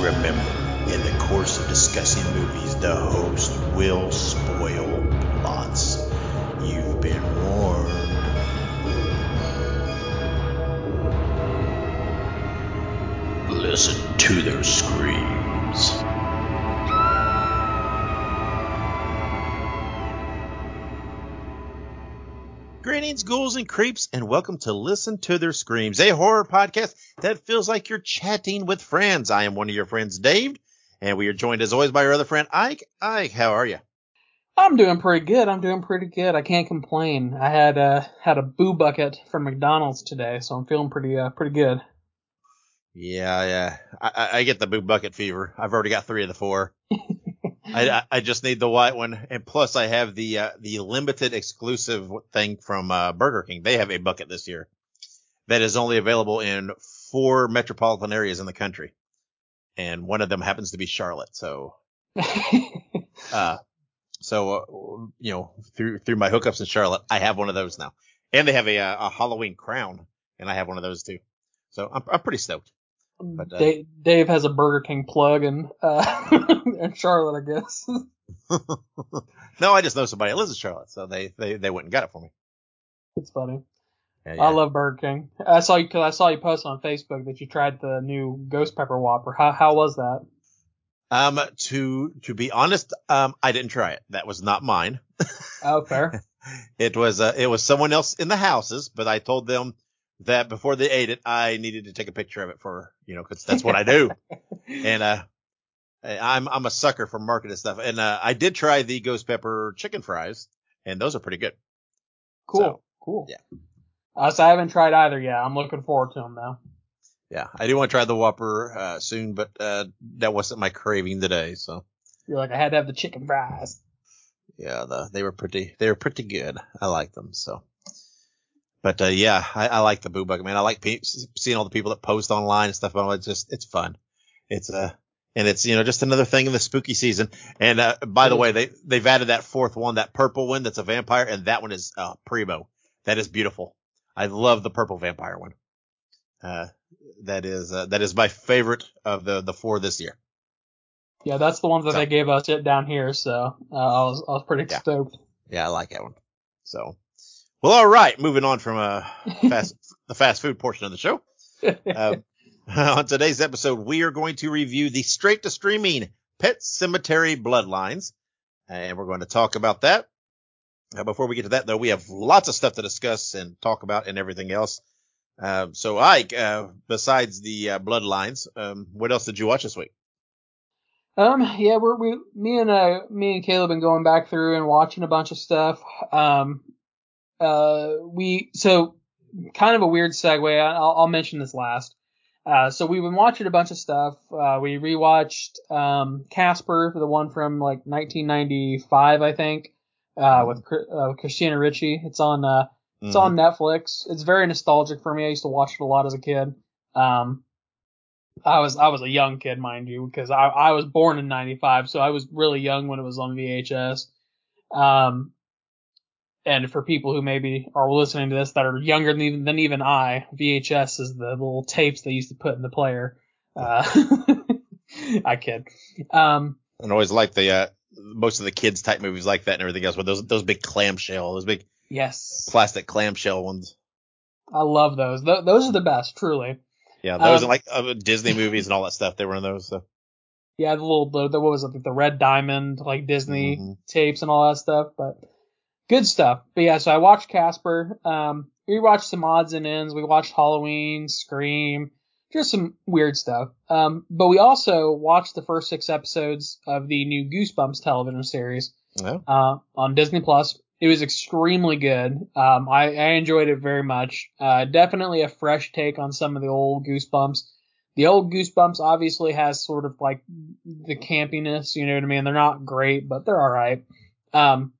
Remember, in the course of discussing movies, the host will spoil plots. You've been warned. Listen to their screams. Greetings, ghouls and creeps, and welcome to Listen to Their Screams, a horror podcast that feels like you're chatting with friends. I am one of your friends, Dave, and we are joined as always by our other friend, Ike. Ike, how are you? I'm doing pretty good. I'm doing pretty good. I can't complain. I had uh, had a boo bucket from McDonald's today, so I'm feeling pretty uh, pretty good. Yeah, yeah. I, I, I get the boo bucket fever. I've already got three of the four. I, I just need the white one, and plus I have the uh, the limited exclusive thing from uh, Burger King. They have a bucket this year that is only available in four metropolitan areas in the country, and one of them happens to be Charlotte. So, uh, so uh, you know, through through my hookups in Charlotte, I have one of those now, and they have a uh, a Halloween crown, and I have one of those too. So I'm I'm pretty stoked. But, uh, Dave, Dave, has a Burger King plug in uh, in Charlotte, I guess. no, I just know somebody that lives in Charlotte, so they they they went and got it for me. It's funny. Yeah, yeah. I love Burger King. I saw you because I saw you post on Facebook that you tried the new Ghost Pepper Whopper. How how was that? Um, to to be honest, um, I didn't try it. That was not mine. Oh, fair. it was uh, it was someone else in the houses, but I told them that before they ate it, I needed to take a picture of it for, you know, cause that's what I do. and, uh, I'm, I'm a sucker for marketing stuff. And, uh, I did try the ghost pepper chicken fries and those are pretty good. Cool. So, cool. Yeah. Uh, so I haven't tried either yet. I'm looking forward to them though. Yeah. I do want to try the Whopper, uh, soon, but, uh, that wasn't my craving today. So you're like, I had to have the chicken fries. Yeah. The, they were pretty, they were pretty good. I like them. So. But uh, yeah, I, I, like the boo bucket, man. I like pe- seeing all the people that post online and stuff. But It's just it's fun. It's uh and it's you know just another thing in the spooky season. And uh, by the way, they they've added that fourth one, that purple one that's a vampire, and that one is uh, primo. That is beautiful. I love the purple vampire one. Uh, that is uh, that is my favorite of the the four this year. Yeah, that's the one that so, they gave us it down here, so uh, I was I was pretty yeah. stoked. Yeah, I like that one. So well, all right. Moving on from uh, fast, the fast food portion of the show. Uh, on today's episode, we are going to review the straight to streaming Pet Sematary Bloodlines, and we're going to talk about that. Uh, before we get to that, though, we have lots of stuff to discuss and talk about and everything else. Uh, so, Ike, uh, besides the uh, Bloodlines, um, what else did you watch this week? Um, yeah, we're we me and uh me and Caleb been going back through and watching a bunch of stuff. Um, uh, we so kind of a weird segue. I'll, I'll mention this last. Uh, so we've been watching a bunch of stuff. Uh, we rewatched um, Casper, the one from like 1995, I think, uh, with uh, Christina Ricci. It's on uh, it's mm-hmm. on Netflix. It's very nostalgic for me. I used to watch it a lot as a kid. Um, I was I was a young kid, mind you, because I I was born in '95, so I was really young when it was on VHS. Um, and for people who maybe are listening to this that are younger than even, than even I, VHS is the little tapes they used to put in the player. Uh, I kid. Um, and always like the uh, most of the kids type movies like that and everything else with those those big clamshell, those big yes plastic clamshell ones. I love those. Th- those are the best, truly. Yeah, those um, and like uh, Disney movies and all that stuff. They were in those. So. Yeah, the little the, the what was it, the Red Diamond like Disney mm-hmm. tapes and all that stuff, but good stuff. But yeah, so I watched Casper. Um, we watched some odds and ends. We watched Halloween, Scream, just some weird stuff. Um, but we also watched the first six episodes of the new Goosebumps television series uh, on Disney Plus. It was extremely good. Um, I, I, enjoyed it very much. Uh, definitely a fresh take on some of the old Goosebumps. The old Goosebumps obviously has sort of like the campiness, you know what I mean? They're not great, but they're alright. Um,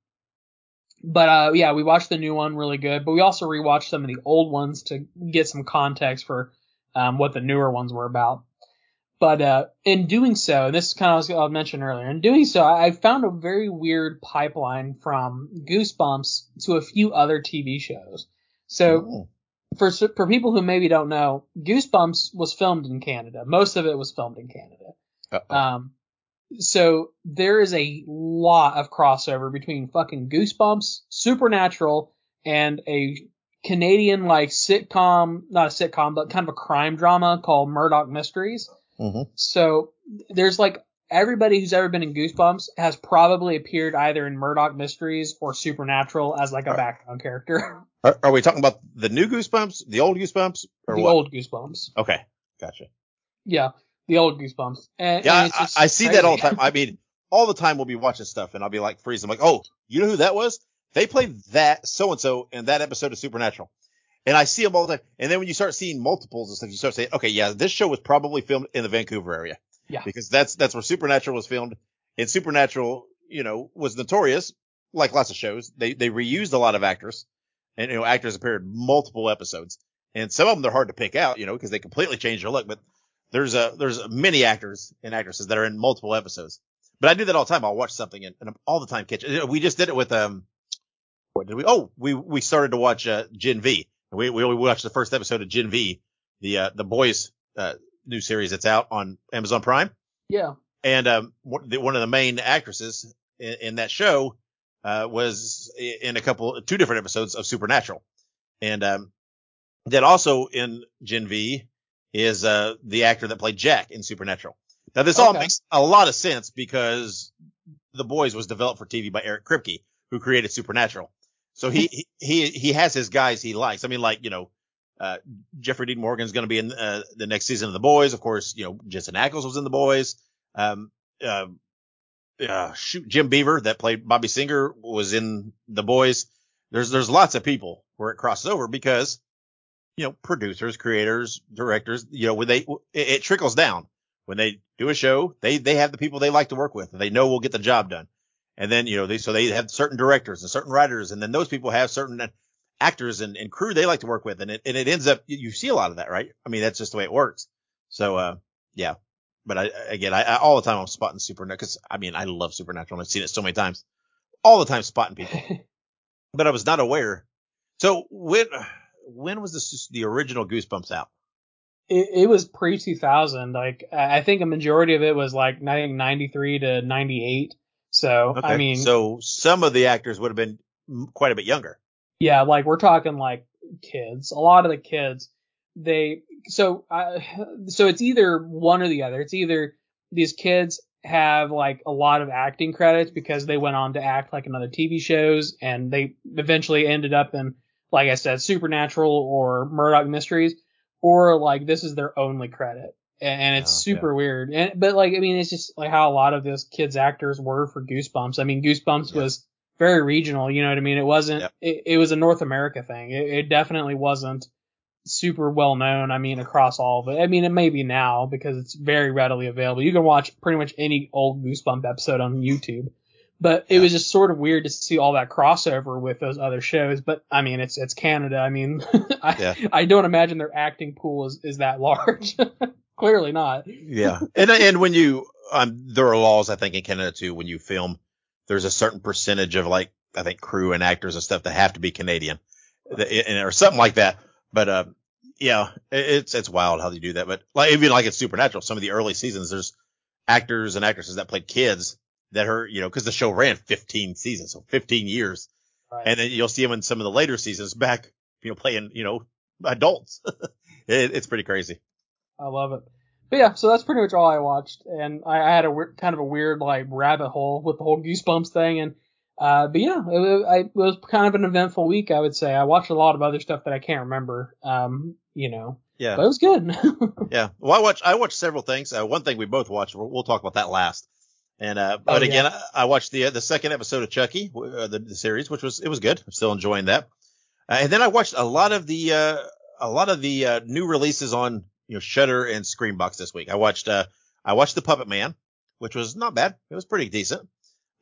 but uh, yeah, we watched the new one, really good. But we also rewatched some of the old ones to get some context for um, what the newer ones were about. But uh, in doing so, and this is kind of what I mentioned earlier, in doing so, I found a very weird pipeline from Goosebumps to a few other TV shows. So oh. for for people who maybe don't know, Goosebumps was filmed in Canada. Most of it was filmed in Canada. Uh-oh. Um, so there is a lot of crossover between fucking Goosebumps, Supernatural, and a Canadian like sitcom, not a sitcom, but kind of a crime drama called Murdoch Mysteries. Mm-hmm. So there's like everybody who's ever been in Goosebumps has probably appeared either in Murdoch Mysteries or Supernatural as like a background character. Are, are we talking about the new Goosebumps, the old Goosebumps, or the what? old Goosebumps. Okay, gotcha. Yeah, the old Goosebumps. And, Yeah, and I, I see that all the time. I mean, all the time we'll be watching stuff and I'll be like freezing. I'm like, oh, you know who that was? They played that so and so in that episode of Supernatural. And I see them all the time. And then when you start seeing multiples and stuff, you start saying, okay, yeah, this show was probably filmed in the Vancouver area. Yeah. Because that's, that's where Supernatural was filmed. And Supernatural, you know, was notorious, like lots of shows. They, they reused a lot of actors and, you know, actors appeared in multiple episodes. And some of them they're hard to pick out, you know, because they completely change their look. But there's a, there's many actors and actresses that are in multiple episodes. But I do that all the time. I'll watch something and, and I'm all the time catching. We just did it with, um, what did we? Oh, we, we started to watch, uh, Gen V. We, we we watched the first episode of Gen V, the, uh, the boys, uh, new series that's out on Amazon Prime. Yeah. And, um, one the- one of the main actresses in, in that show, uh, was in a couple, two different episodes of Supernatural. And, um, then also in Gen V is, uh, the actor that played Jack in Supernatural. Now this all makes a lot of sense because the boys was developed for TV by Eric Kripke, who created Supernatural. So he, he, he has his guys he likes. I mean, like, you know, uh, Jeffrey Dean Morgan's going to be in, uh, the next season of The Boys. Of course, you know, Jensen Ackles was in The Boys. Um, uh, uh, shoot, Jim Beaver that played Bobby Singer was in The Boys. There's, there's lots of people where it crosses over because, you know, producers, creators, directors, you know, when they, it, it trickles down. When they do a show, they, they have the people they like to work with. and They know will get the job done. And then, you know, they, so they have certain directors and certain writers. And then those people have certain actors and, and crew they like to work with. And it, and it ends up, you- you see a lot of that, right? I mean, that's just the way it works. So, uh, yeah. But I, again, I, I all the time I'm spotting Supernatural because I mean, I love Supernatural. I've seen it so many times, all the time spotting people, but I was not aware. So when, when was this, the original Goosebumps out? It, it was pre 2000. Like I I think a majority of it was like I think 93 to 98. So I mean, so some of the actors would have been quite a bit younger. yeah, like we're talking like kids. A lot of the kids, they so I so it's either one or the other. It's either these kids have like a lot of acting credits because they went on to act like in other TV shows and they eventually ended up in like I said Supernatural or Murdoch Mysteries or like this is their only credit and, and it's Oh, yeah. super weird. And but like I mean it's just like how a lot of those kids actors were for Goosebumps. I mean Goosebumps Yeah. was very regional, you know what I mean? It wasn't Yep. it, it was a North America thing. It, it definitely wasn't super well known. I mean, across all of it. I mean, it may be now because it's very readily available. You can watch pretty much any old Goosebump episode on YouTube. But it Yeah. was just sort of weird to see all that crossover with those other shows. But I mean, it's it's Canada. I mean, I Yeah. I don't imagine their acting pool is is that large. Clearly not. Yeah. and, and when you, um, there are laws, I think in Canada too, when you film, there's a certain percentage of like, I think crew and actors and stuff that have to be Canadian and, or something like that. But, uh, yeah, it's, it's wild how they do that. But like, even like it's supernatural, some of the early seasons, there's actors and actresses that played kids that are, you know, cause the show ran 15 seasons, so 15 years. Right. And then you'll see them in some of the later seasons back, you know, playing, you know, adults. it, it's pretty crazy. I love it. But yeah, so that's pretty much all I watched, and I, I had a weir- kind of a weird like rabbit hole with the whole Goosebumps thing, and uh, but yeah, it, I, it was kind of an eventful week, I would say. I watched a lot of other stuff that I can't remember, um, you know, Yeah. but it was good. Yeah. Well, I watched, I watched several things. Uh, one thing we both watched, we'll, we'll talk about that last. And, uh, but Oh, again, yeah. I, I watched the, uh, the second episode of Chucky, uh, the, the series, which was, it was good. I'm still enjoying that. Uh, and then I watched a lot of the, uh, a lot of the, uh, new releases on, you know, Shudder and Screambox this week. I watched, uh, I watched The Puppet Man, which was not bad. It was pretty decent.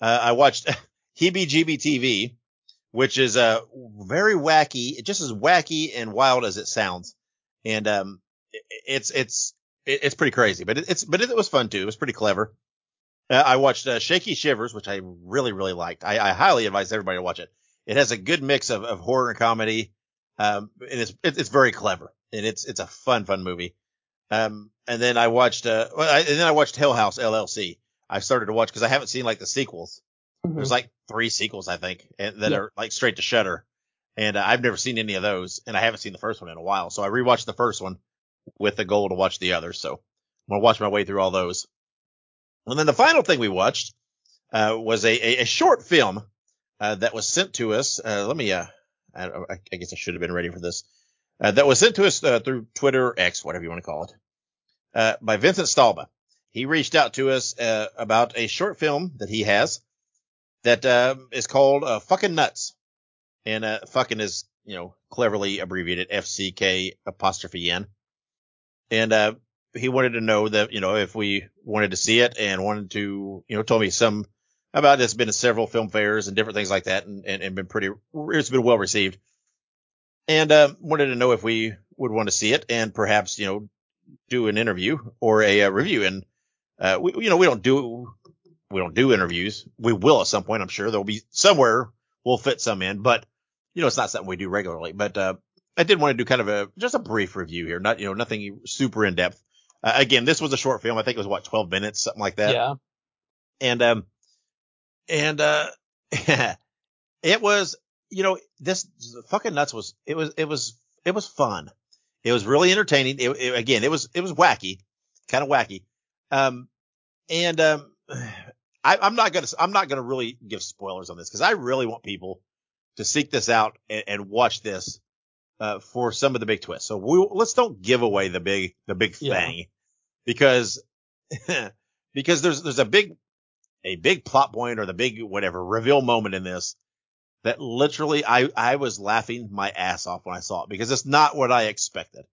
Uh, I watched Heebie Jeebie TV, which is, uh, very wacky, just as wacky and wild as it sounds. And, um, it- it's, it's, it's pretty crazy, but it, it's, but it was fun too. It was pretty clever. Uh, I watched, uh, Shaky Shivers, which I really, really liked. I, I highly advise everybody to watch it. It has a good mix of, of horror and comedy. Um, and it's, it, it's very clever and it's, it's a fun, fun movie. Um, and then I watched, uh, well, I, and then I watched Hell House LLC. I started to watch because I haven't seen like the sequels. Mm-hmm. There's like three sequels, I think, and, that yeah. are like straight to Shudder. And uh, I've never seen any of those, and I haven't seen the first one in a while. So I rewatched the first one with the goal to watch the others. So I'm gonna watch my way through all those. And then the final thing we watched uh, was a, a, a, short film uh, that was sent to us. Uh, let me, uh, I, I, guess I should have been ready for this. Uh, that was sent to us uh, through Twitter, X, whatever you want to call it, by Vincent Stalba. He reached out to us about a short film that he has that is called "Fucking Nuts," and "fucking" is you know cleverly abbreviated FCK apostrophe N. And he wanted to know that, you know, if we wanted to see it and wanted to, you know, told me some about it's been to several film fairs and different things like that and, and, and been pretty, it's been well received. And, uh, wanted to know if we would want to see it and perhaps, you know, do an interview or a, a review. And, uh, we, you know, we don't do, we don't do interviews. We will at some point. I'm sure there'll be somewhere we'll fit some in, but, you know, it's not something we do regularly, but, uh, I did want to do kind of a, just a brief review here, not, you know, nothing super in depth. Uh, again, this was a short film. I think it was what 12 minutes, something like that. Yeah. And um, and uh, it was, you know, this fucking nuts was it was it was it was fun. It was really entertaining. It, it, again, it was it was wacky, kind of wacky. Um, and um, I, I'm not gonna I'm not gonna really give spoilers on this because I really want people to seek this out and, and watch this uh, for some of the big twists. So we, let's don't give away the big, the big yeah. thing because, because there's, there's a big, a big plot point or the big whatever reveal moment in this that literally I, I was laughing my ass off when I saw it because it's not what I expected.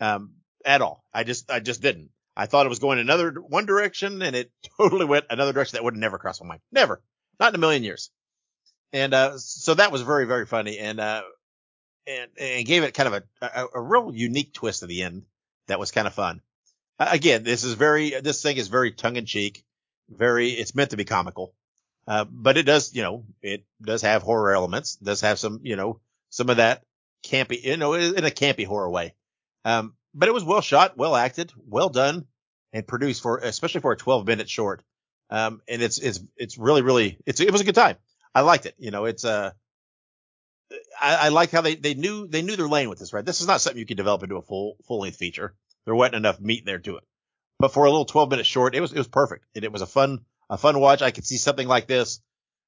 Um, at all. I just, I just didn't. I thought it was going another one direction and it totally went another direction that would never cross my mind. Never. Not in a million years. And, uh, so that was very, very funny. And, uh, and, and gave it kind of a, a, a real unique twist at the end that was kind of fun. Again, this is very, this thing is very tongue in cheek, very, it's meant to be comical. Uh, but it does, you know, it does have horror elements, does have some, you know, some of that campy, you know, in a campy horror way. Um, but it was well shot, well acted, well done and produced for, especially for a 12 minute short. Um, and it's, it's, it's really, really, it's, it was a good time. I liked it. You know, it's, uh, I, I like how they, they knew they knew their lane with this, right? This is not something you can develop into a full full length feature. There wasn't enough meat there to it. But for a little 12 minute short, it was it was perfect. It, it was a fun a fun watch. I could see something like this,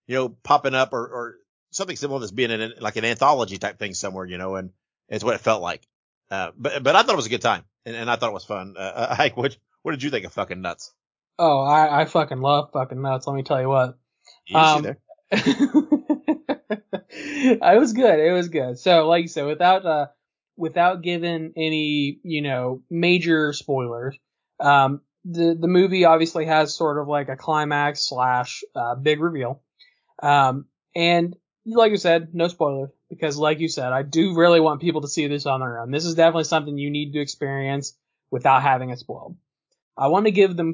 you know, popping up or or something similar to this being in like an anthology type thing somewhere, you know, and it's what it felt like. Uh, but but I thought it was a good time, and, and I thought it was fun. Uh, Ike, what what did you think of fucking nuts? Oh, I, I fucking love fucking nuts. Let me tell you what. You Um, it was good. It was good. So, like you said, without uh, without giving any, you know, major spoilers, um, the the movie obviously has sort of like a climax slash uh, big reveal, um, and like you said, no spoilers because, like you said, I do really want people to see this on their own. This is definitely something you need to experience without having it spoiled. I want to give them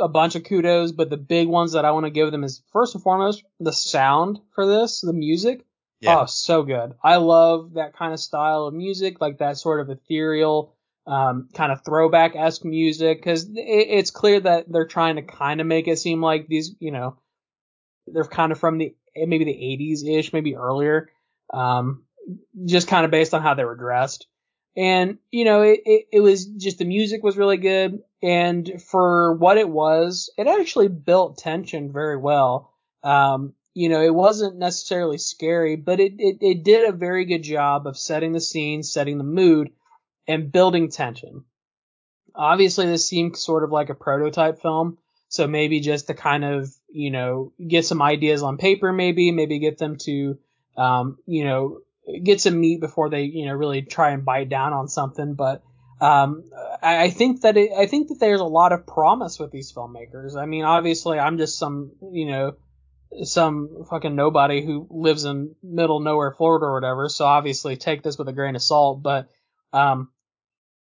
a bunch of kudos, but the big ones that I want to give them is first and foremost the sound for this, the music. Yeah. Oh, so good. I love that kind of style of music, like that sort of ethereal, um, kind of throwback esque music, because it, it's clear that they're trying to kind of make it seem like these, you know, they're kind of from the maybe the 80s ish, maybe earlier, um, just kind of based on how they were dressed. And you know, it, it, it was just the music was really good, and for what it was, it actually built tension very well. Um, you know, it wasn't necessarily scary, but it, it, it did a very good job of setting the scene, setting the mood, and building tension. Obviously, this seemed sort of like a prototype film, so maybe just to kind of, you know, get some ideas on paper, maybe, maybe get them to, um, you know, get some meat before they, you know, really try and bite down on something. But um, I, think that it, I think that there's a lot of promise with these filmmakers. I mean, obviously, I'm just some, you know, some fucking nobody who lives in middle nowhere Florida or whatever. So obviously take this with a grain of salt. But um,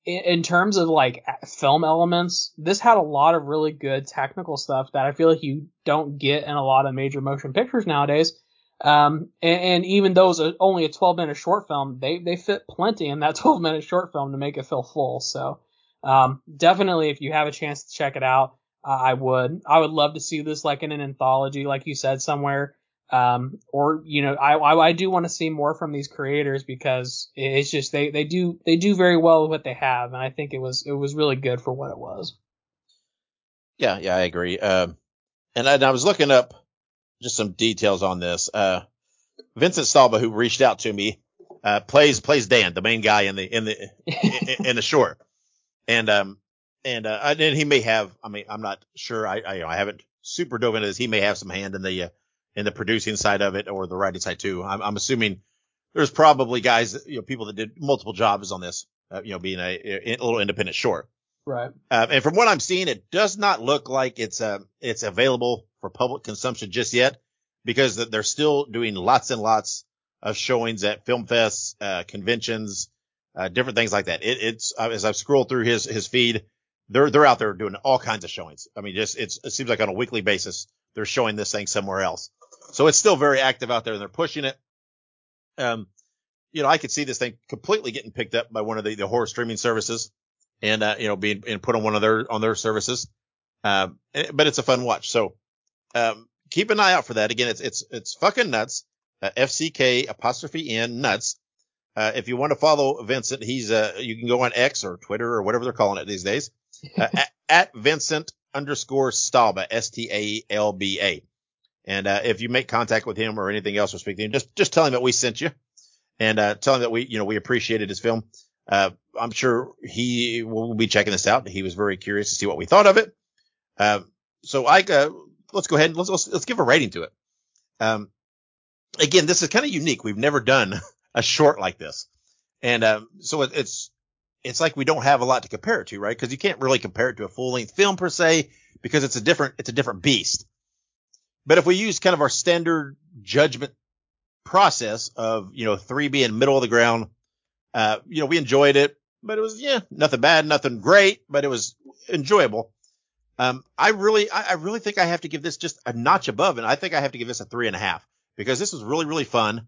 in, in terms of like film elements, this had a lot of really good technical stuff that I feel like you don't get in a lot of major motion pictures nowadays. Um, and, and, even though it's only a 12 minute short film, they, they fit plenty in that 12 minute short film to make it feel full. So, um, definitely if you have a chance to check it out, I would. I would love to see this like in an anthology, like you said somewhere. Um, or you know, I, I, I do want to see more from these creators because it's just they they do they do very well with what they have, and I think it was it was really good for what it was. Yeah, yeah, I agree. Um, and I, and I was looking up just some details on this. Uh, Vincent Stalba, who reached out to me, uh, plays plays Dan, the main guy in the in the in, in the short, and um and uh, and he may have. I mean, I'm not sure. I I, I haven't super dove into this. He may have some hand in the uh, in the producing side of it or the writing side too. I'm, I'm assuming there's probably guys, you know, people that did multiple jobs on this, uh, you know, being a, a, little independent short. Right. Uh, and from what I'm seeing, it does not look like it's uh, it's available for public consumption just yet because they're still doing lots and lots of showings at film fests, uh, conventions, uh, different things like that. It, it's uh, as I've scrolled through his his feed, they're they're out there doing all kinds of showings. I mean, just it's it seems like on a weekly basis they're showing this thing somewhere else. So it's still very active out there and they're pushing it. Um, you know, I could see this thing completely getting picked up by one of the, the horror streaming services and, uh, you know, being and put on one of their, on their services. Um, but it's a fun watch. So, um, keep an eye out for that. Again, it's, it's, it's fucking nuts. Uh, FCK apostrophe N nuts. Uh, if you want to follow Vincent, he's, uh, you can go on X or Twitter or whatever they're calling it these days. Uh, at, at Vincent underscore Stalba, S-T-A-L-B-A. And uh, if you make contact with him or anything else or speak to him, just just tell him that we sent you, and uh, tell him that we you know we appreciated his film. Uh, I'm sure he will be checking this out. He was very curious to see what we thought of it. Uh, so I uh, let's go ahead and let's, let's let's give a rating to it. Um, again, this is kind of unique. We've never done a short like this, and um, so it, it's it's like we don't have a lot to compare it to, right? Because you can't really compare it to a full length film per se because it's a different it's a different beast. But if we use kind of our standard judgment process of, you know, three being middle of the ground, uh, you know, we enjoyed it, but it was, yeah, nothing bad, nothing great, but it was enjoyable. Um, I really, I, I really think I have to give this just a notch above, and I think I have to give this a three and a half because this was really, really fun.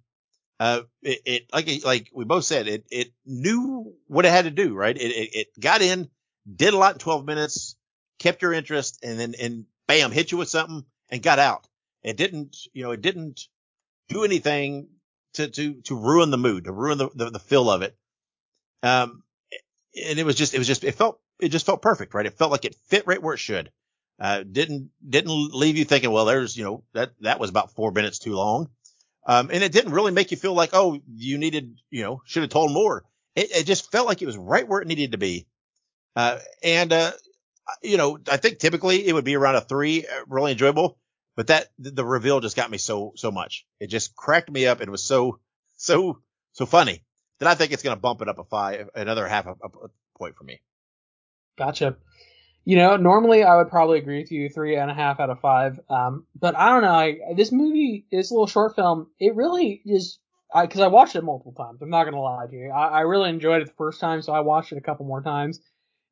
Uh, it, it like, like we both said, it, it knew what it had to do, right? It, it, it got in, did a lot in 12 minutes, kept your interest, and then, and bam, hit you with something and got out. It didn't, you know, it didn't do anything to, to, to ruin the mood, to ruin the, the, the feel of it. Um, and it was just, it was just, it felt, it just felt perfect, right? It felt like it fit right where it should. Uh, didn't, didn't leave you thinking, well, there's, you know, that, that was about four minutes too long. Um, and it didn't really make you feel like, oh, you needed, you know, should have told more. It, it just felt like it was right where it needed to be. Uh, and, uh, you know, I think typically it would be around a three, uh, really enjoyable. But that the reveal just got me so so much. It just cracked me up. It was so so so funny that I think it's going to bump it up a five, another half a, a point for me. Gotcha. You know, normally I would probably agree with you, three and a half out of five. Um, but I don't know. I, this movie, this little short film, it really is. I because I watched it multiple times. I'm not gonna lie to you. I, I really enjoyed it the first time, so I watched it a couple more times.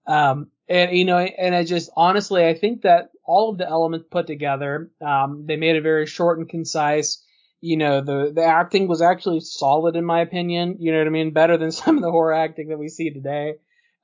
Um, and you know, and I just honestly, I think that all of the elements put together, um, they made it very short and concise. You know, the the acting was actually solid in my opinion. You know what I mean? Better than some of the horror acting that we see today.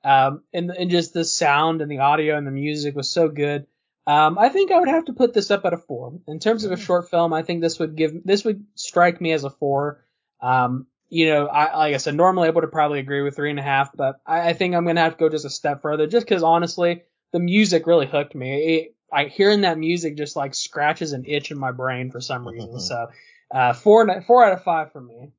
Um, and and just the sound and the audio and the music was so good. Um, I think I would have to put this up at a four. In terms of a short film, I think this would give this would strike me as a four. Um, you know, I, like I said, normally I would have probably agree with three and a half, but I, I think I'm gonna have to go just a step further, just because honestly, the music really hooked me. It, I hearing that music just like scratches an itch in my brain for some reason. so, uh, four four out of five for me.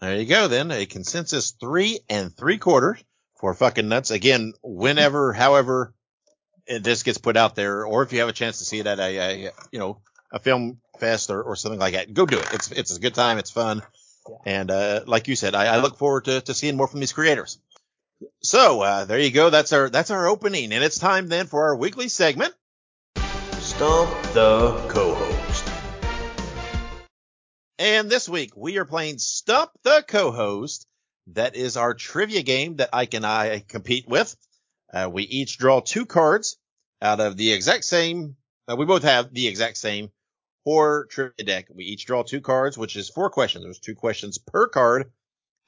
There you go. Then a consensus three and three quarters for fucking nuts. Again, whenever, however, this gets put out there, or if you have a chance to see it at a, a you know a film fest or, or something like that, go do it. It's it's a good time. It's fun. And uh, like you said, I, I look forward to, to seeing more from these creators. So uh, there you go. That's our that's our opening, and it's time then for our weekly segment. Stump the co-host. And this week we are playing Stump the co-host. That is our trivia game that Ike and I compete with. Uh, we each draw two cards out of the exact same. Uh, we both have the exact same horror trivia deck. We each draw two cards, which is four questions. There's two questions per card,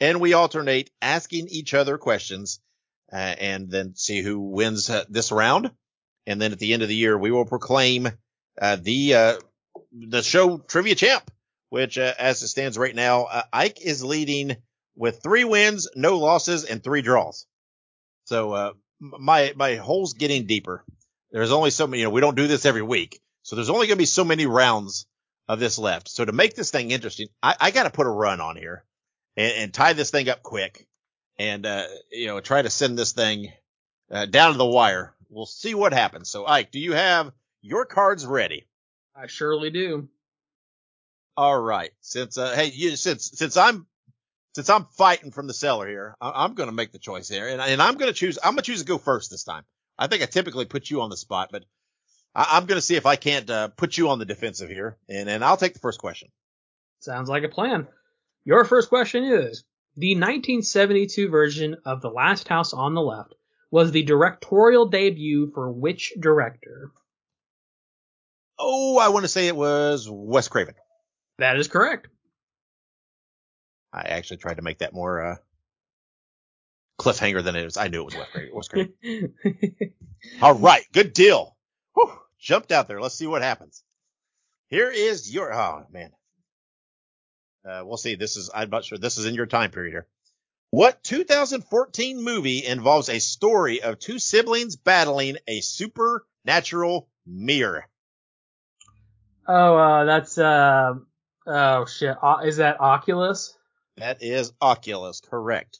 and we alternate asking each other questions. uh, and then see who wins uh, this round. And then at the end of the year, we will proclaim uh, the uh, the show trivia champ, which as it stands right now, Ike is leading with three wins, no losses, and three draws. So uh, my my hole's getting deeper. There's only so many. You know, we don't do this every week, so there's only going to be so many rounds of this left. So to make this thing interesting, I, I got to put a run on here and, and, tie this thing up quick and, uh, you know, try to send this thing uh, down to the wire. We'll see what happens. So Ike, do you have your cards ready? I surely do. All right. Since, uh, hey, you, since, since I'm, since I'm fighting from the cellar here, I, am going to make the choice here and, and I'm going to choose, I'm going to choose to go first this time. I think I typically put you on the spot, but I, am going to see if I can't uh, put you on the defensive here, and and I'll take the first question. Sounds like a plan. Your first question is the 1972 version of The Last House on the Left was the directorial debut for which director? Oh, I want to say it was Wes Craven. That is correct. I actually tried to make that more uh, cliffhanger than it is. I knew it was Wes Craven. Wes Craven. All right, good deal. Whew, jumped out there. Let's see what happens. Here is your, oh man. Uh, we'll see. This is, I'm not sure this is in your time period here. What 2014 movie involves a story of two siblings battling a supernatural mirror? Oh, uh, that's, uh, oh shit. is that Oculus? That is Oculus, correct.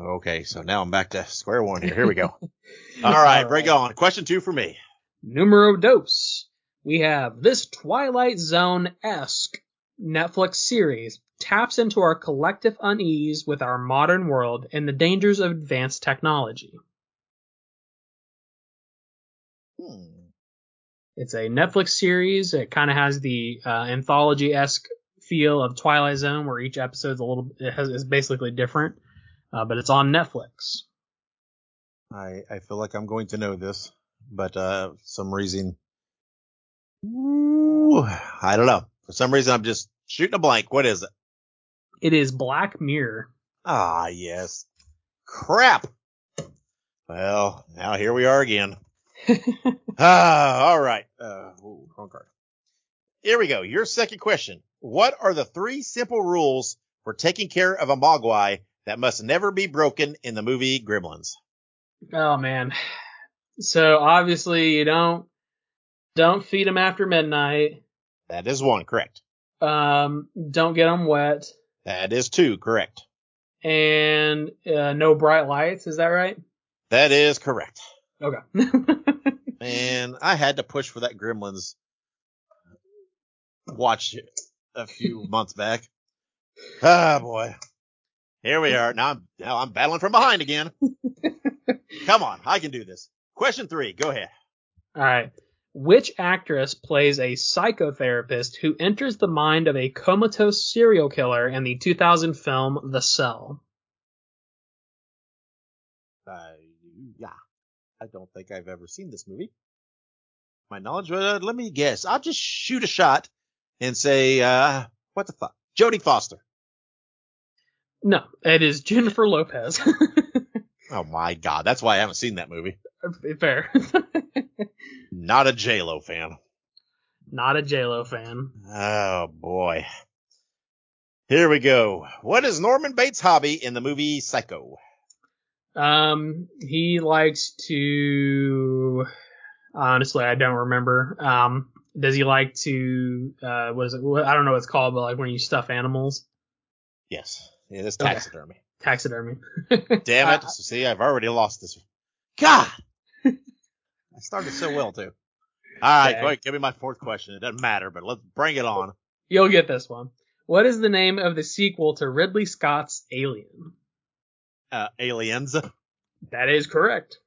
Okay, so now I'm back to square one here. Here we go. All right, bring on. Question two for me numero dos. We have this Twilight Zone esque Netflix series taps into our collective unease with our modern world and the dangers of advanced technology. Hmm. It's a Netflix series. It kind of has the uh, anthology esque feel of Twilight Zone, where each episode is a little it has, is basically different, uh, but it's on Netflix. I I feel like I'm going to know this but uh, some reason, ooh, I don't know. For some reason, I'm just shooting a blank. What is it? It is Black Mirror. Ah, yes. Crap. Well, now here we are again. ah, all right. Uh, ooh, wrong card. Here we go. Your second question. What are the three simple rules for taking care of a mogwai that must never be broken in the movie Gremlins? Oh man. So obviously you don't don't feed them after midnight. That is one, correct. Um, don't get them wet. That is two, correct. And uh, no bright lights, is that right? That is correct. Okay. and I had to push for that Gremlins watch a few months back. Ah, boy. Here we are. Now I'm now I'm battling from behind again. Come on, I can do this. Question three, go ahead. All right. Which actress plays a psychotherapist who enters the mind of a comatose serial killer in the 2000 film The Cell? Uh, yeah. I don't think I've ever seen this movie. My knowledge, uh, let me guess. I'll just shoot a shot and say, uh, what the fuck? Jodie Foster. No, it is Jennifer Lopez. oh my god, that's why I haven't seen that movie. Fair. Not a J Lo fan. Not a J Lo fan. Oh boy. Here we go. What is Norman Bates' hobby in the movie Psycho? Um, he likes to. Honestly, I don't remember. Um, does he like to? Uh, what is it? I don't know what it's called, but like when you stuff animals. Yes, Yeah, is taxidermy. Okay. Taxidermy. Damn it! Uh, See, I've already lost this. One. God. I started so well too. All right, okay. go ahead, give me my fourth question. It doesn't matter, but let's bring it on. You'll get this one. What is the name of the sequel to Ridley Scott's Alien? Uh, Aliens. That is correct.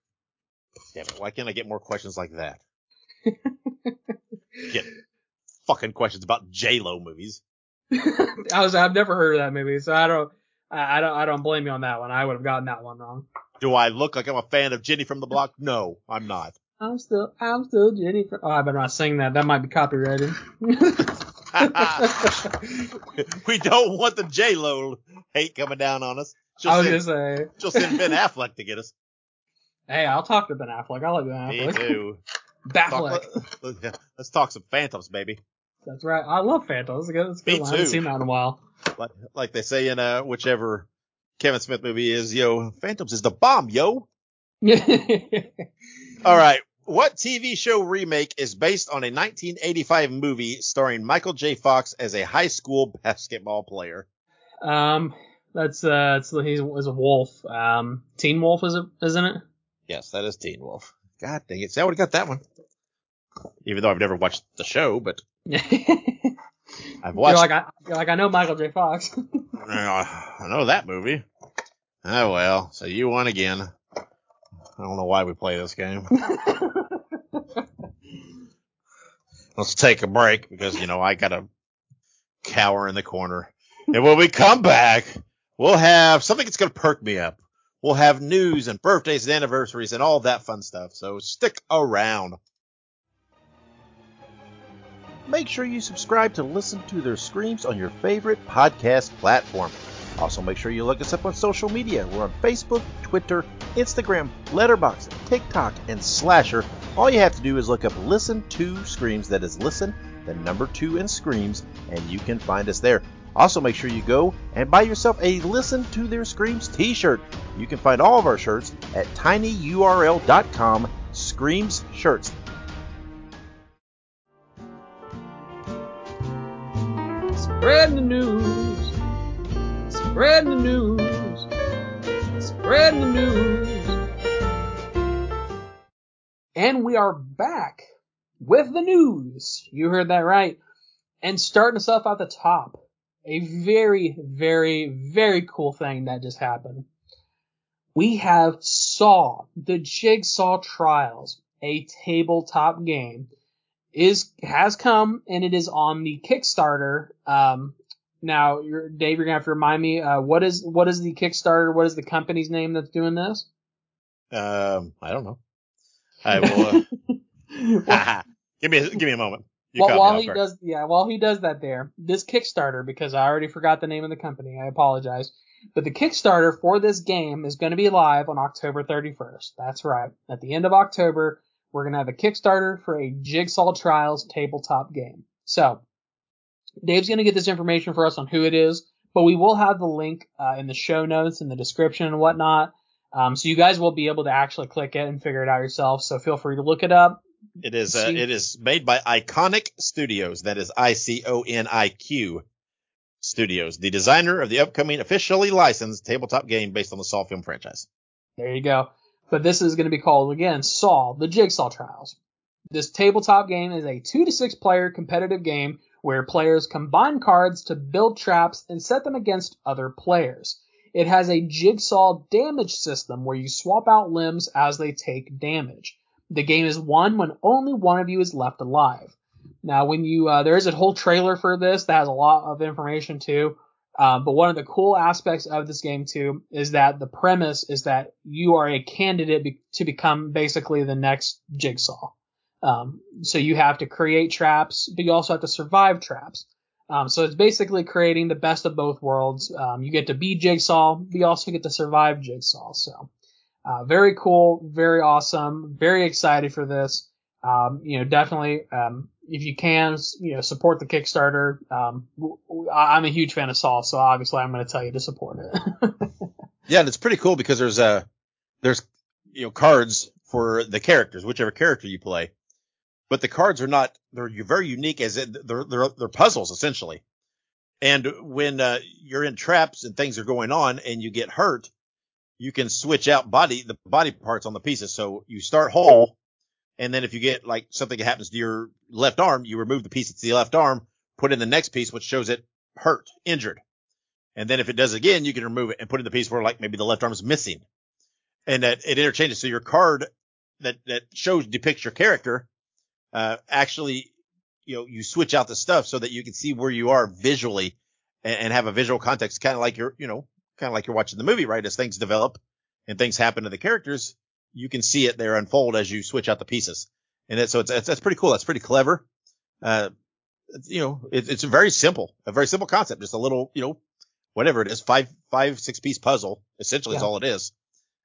Damn it, why can't I get more questions like that? Get fucking questions about J Lo movies. I was I've never heard of that movie, so I don't I, I don't I don't blame you on that one. I would have gotten that one wrong. Do I look like I'm a fan of Jenny from the Block? No, I'm not. I'm still, I'm still Jenny from. Oh, I better not sing that. That might be copyrighted. we don't want the J Lo hate coming down on us. She'll I was send, gonna say she'll send Ben Affleck to get us. Hey, I'll talk to Ben Affleck. I like Ben Affleck. Me too. Baffleck. Talk, let's talk some Phantoms, baby. That's right. I love Phantoms. It's a good, it's a good Me. Too. I haven't seen that in a while. Like, like they say in uh, whichever Kevin Smith movie is, yo, Phantoms is the bomb, yo. All right. What TV show remake is based on a 1985 movie starring Michael J. Fox as a high school basketball player? Um, that's uh, it's, he was a wolf. Um, Teen Wolf is it, isn't it? Yes, that is Teen Wolf. God dang it! See, I would have got that one. Even though I've never watched the show, but I've watched. You're like I, you're like I know Michael J. Fox. I know that movie. Oh well, so you won again. I don't know why we play this game. Let's take a break because you know I gotta cower in the corner. And when we come back, we'll have something that's gonna perk me up. We'll have news and birthdays and anniversaries and all that fun stuff. So stick around. Make sure you subscribe to listen to their screams on your favorite podcast platform. Also, make sure you look us up on social media. We're on Facebook, Twitter, Instagram, Letterboxd, TikTok, and Slasher. All you have to do is look up Listen to Screams, that is Listen, the number two in Screams, and you can find us there. Also, make sure you go and buy yourself a Listen to Their Screams t shirt. You can find all of our shirts at tinyurl.com Screams Shirts. Spread the news. Spread the news. Spread the news. And we are back with the news. You heard that right. And starting us off at the top. A very, very, very cool thing that just happened. We have Saw, the Jigsaw Trials, a tabletop game, is has come and it is on the Kickstarter um, now, you're, Dave, you're gonna have to remind me uh, what is what is the Kickstarter? What is the company's name that's doing this? Um, I don't know. I will. Uh, well, give me a, give me a moment. Well, while he does, yeah, while he does that, there, this Kickstarter, because I already forgot the name of the company, I apologize. But the Kickstarter for this game is going to be live on October 31st. That's right. At the end of October, we're going to have a Kickstarter for a Jigsaw Trials tabletop game. So, Dave's going to get this information for us on who it is, but we will have the link uh, in the show notes in the description and whatnot. Um, so you guys will be able to actually click it and figure it out yourself. So feel free to look it up. It is uh, it is made by Iconiq Studios. That is I C O N I Q Studios, the designer of the upcoming officially licensed tabletop game based on the Saw film franchise. There you go. But this is going to be called again Saw: The Jigsaw Trials. This tabletop game is a two to six player competitive game where players combine cards to build traps and set them against other players. It has a jigsaw damage system where you swap out limbs as they take damage. The game is won when only one of you is left alive. Now, when you uh, there is a whole trailer for this that has a lot of information too. Um, but one of the cool aspects of this game too is that the premise is that you are a candidate be- to become basically the next Jigsaw. Um, so you have to create traps, but you also have to survive traps. Um, so it's basically creating the best of both worlds. Um, you get to be Jigsaw, but you also get to survive Jigsaw. So uh, very cool, very awesome, very excited for this. Um, you know, definitely, um, if you can, you know, support the Kickstarter. Um, I'm a huge fan of Saw, so obviously I'm going to tell you to support it. yeah, and it's pretty cool because there's a uh, there's you know cards for the characters, whichever character you play but the cards are not, they're very unique as it, they're, they're, they're puzzles essentially. And when, uh, you're in traps and things are going on and you get hurt, you can switch out body, the body parts on the pieces. So you start whole. And then if you get like something happens to your left arm, you remove the piece that's the left arm, put in the next piece, which shows it hurt, injured. And then if it does again, you can remove it and put in the piece where like maybe the left arm is missing. And that it interchanges. So your card that, that shows, depicts your character uh, actually, you know, you switch out the stuff so that you can see where you are visually and, and have a visual context, kind of like you're, you know, kind of like you're watching the movie, right? As things develop and things happen to the characters, you can see it there unfold as you switch out the pieces. And it, so it's, it's, that's pretty cool. That's pretty clever. Uh, you know, it, it's very simple, a very simple concept, just a little, you know, whatever it is, five, five, six piece puzzle. Essentially, yeah. is all it is.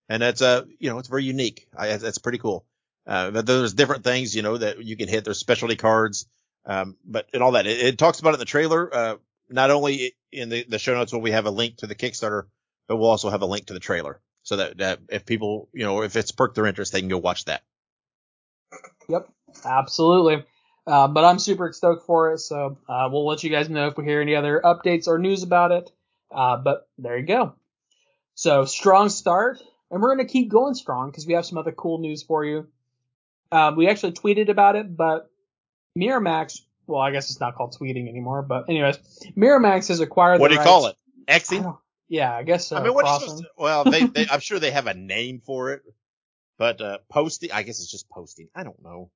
And that's, uh, you know, it's very unique. I, that's pretty cool. Uh, but there's different things, you know, that you can hit. There's specialty cards. Um, but and all that. It, it, talks about it in the trailer. Uh, not only in the, the show notes will we have a link to the Kickstarter, but we'll also have a link to the trailer so that, that if people, you know, if it's perked their interest, they can go watch that. Yep, absolutely. Uh, but I'm super stoked for it, so uh, we'll let you guys know if we hear any other updates or news about it. Uh, but there you go. So strong start, and we're gonna keep going strong because we have some other cool news for you. Um, we actually tweeted about it, but Miramax, well, I guess it's not called tweeting anymore, but anyways, Miramax has acquired. What do you rights. call it? Xing? Yeah, I guess so. I mean, what is well, they, they, I'm sure they have a name for it, but uh, posting, I guess it's just posting. I don't know.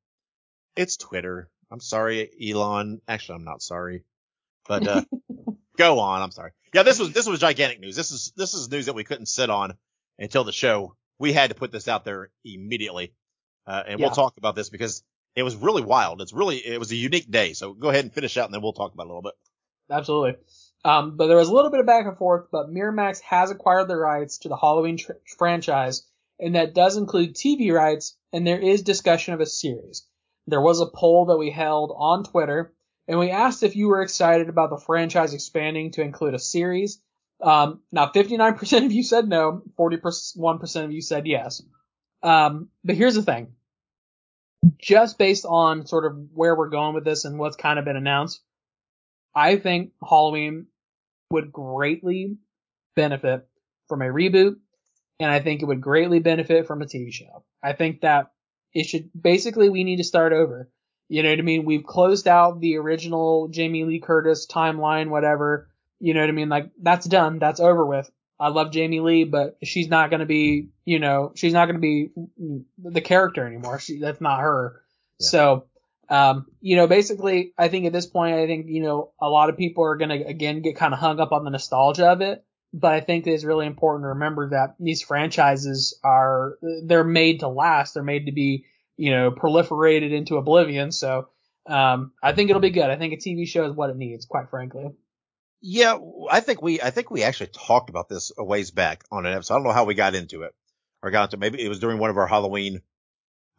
It's Twitter. I'm sorry, Elon. Actually, I'm not sorry, but uh, go on. I'm sorry. Yeah, this was this was gigantic news. This is this is news that we couldn't sit on until the show. We had to put this out there immediately, uh, and yeah. we'll talk about this because it was really wild. It's really, it was a unique day. So go ahead and finish out and then we'll talk about it a little bit. Absolutely. Um, but there was a little bit of back and forth, but Miramax has acquired the rights to the Halloween tr- franchise, and that does include TV rights, and there is discussion of a series. There was a poll that we held on Twitter, and we asked if you were excited about the franchise expanding to include a series. Um, now, 59% of you said no, 41% of you said yes. Um, but here's the thing just based on sort of where we're going with this and what's kind of been announced, I think Halloween would greatly benefit from a reboot, and I think it would greatly benefit from a TV show. I think that it should basically we need to start over. You know what I mean? We've closed out the original Jamie Lee Curtis timeline, whatever. You know what I mean? Like that's done. That's over with. I love Jamie Lee, but she's not going to be, you know, she's not going to be the character anymore. She, that's not her. Yeah. So, um, you know, basically, I think at this point, I think, you know, a lot of people are going to, again, get kind of hung up on the nostalgia of it. But I think it's really important to remember that these franchises are, they're made to last. They're made to be, you know, proliferated into oblivion. So, um, I think it'll be good. I think a TV show is what it needs, quite frankly. Yeah, I think we I think we actually talked about this a ways back on an episode. I don't know how we got into it or got into maybe it was during one of our Halloween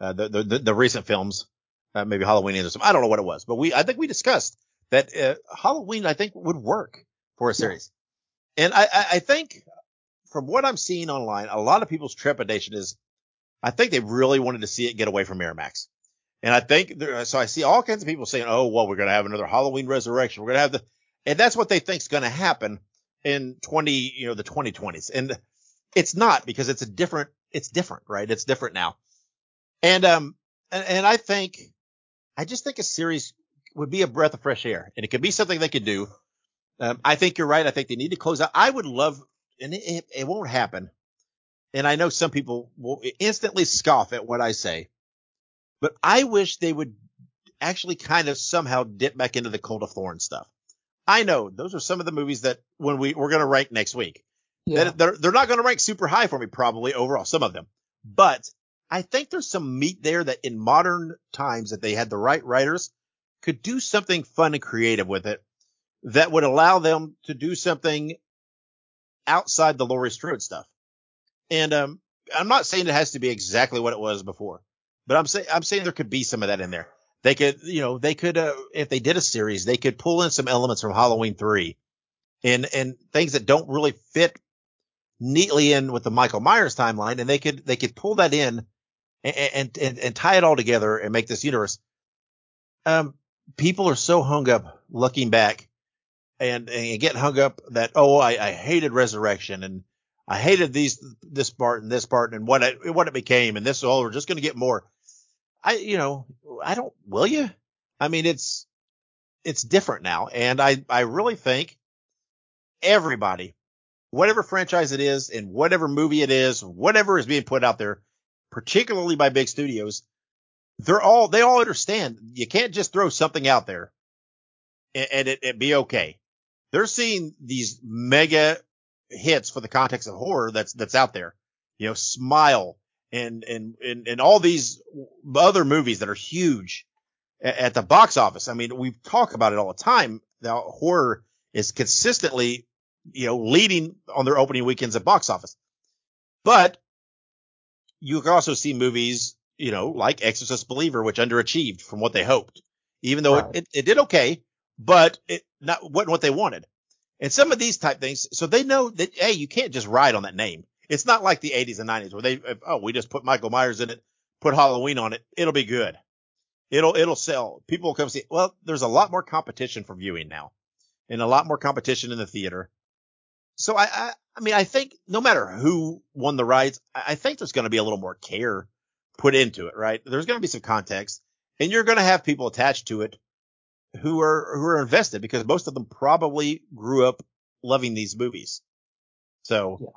uh, the, the the recent films, uh, maybe Halloween or something. I don't know what it was, but we I think we discussed that uh, Halloween I think would work for a series, yeah. and I, I I think from what I'm seeing online, a lot of people's trepidation is I think they really wanted to see it get away from Miramax. And I think there, so I see all kinds of people saying, "Oh, well, we're going to have another Halloween Resurrection. We're going to have the and that's what they think is going to happen in 20, you know, the 2020s. And it's not because it's a different, it's different, right? It's different now. And, um, and, and I think, I just think a series would be a breath of fresh air and it could be something they could do. Um, I think you're right. I think they need to close out. I would love, and it, it won't happen. And I know some people will instantly scoff at what I say, but I wish they would actually kind of somehow dip back into the Cult of Thorn stuff. I know those are some of the movies that when we we're going to rank next week. Yeah. They're they're not going to rank super high for me probably overall some of them, but I think there's some meat there that in modern times that they had the right writers could do something fun and creative with it that would allow them to do something outside the Laurie Strode stuff. And um, I'm not saying it has to be exactly what it was before, but I'm saying I'm saying there could be some of that in there. They could, you know, they could, uh, if they did a series, they could pull in some elements from Halloween 3 and, and things that don't really fit neatly in with the Michael Myers timeline. And they could, they could pull that in and, and, and, tie it all together and make this universe. Um, people are so hung up looking back and, and getting hung up that, oh, I, I hated resurrection and I hated these, this part and this part and what it, what it became. And this, oh, we're just going to get more. I, you know, I don't, will you? I mean, it's, it's different now. And I, I really think everybody, whatever franchise it is and whatever movie it is, whatever is being put out there, particularly by big studios, they're all, they all understand you can't just throw something out there and, and it, it be okay. They're seeing these mega hits for the context of horror that's, that's out there. You know, Smile, and, and, and, and all these other movies that are huge at, the box office. I mean, we talk about it all the time. Now horror is consistently you know, leading on their opening weekends at box office. But you can also see movies, you know, like Exorcist Believer, which underachieved from what they hoped, even though right. it, it, it, did okay, but it not wasn't what they wanted. And some of these type things, so they know that, hey, you can't just ride on that name. It's not like the 80s and 90s where they, uh, oh, we just put Michael Myers in it, put Halloween on it, it'll be good. It'll, it'll sell. People will come see. Well, there's a lot more competition for viewing now and a lot more competition in the theater. So I, I, I mean, I think no matter who won the rights, I think there's going to be a little more care put into it, right? There's going to be some context and you're going to have people attached to it who are, who are invested because most of them probably grew up loving these movies. So.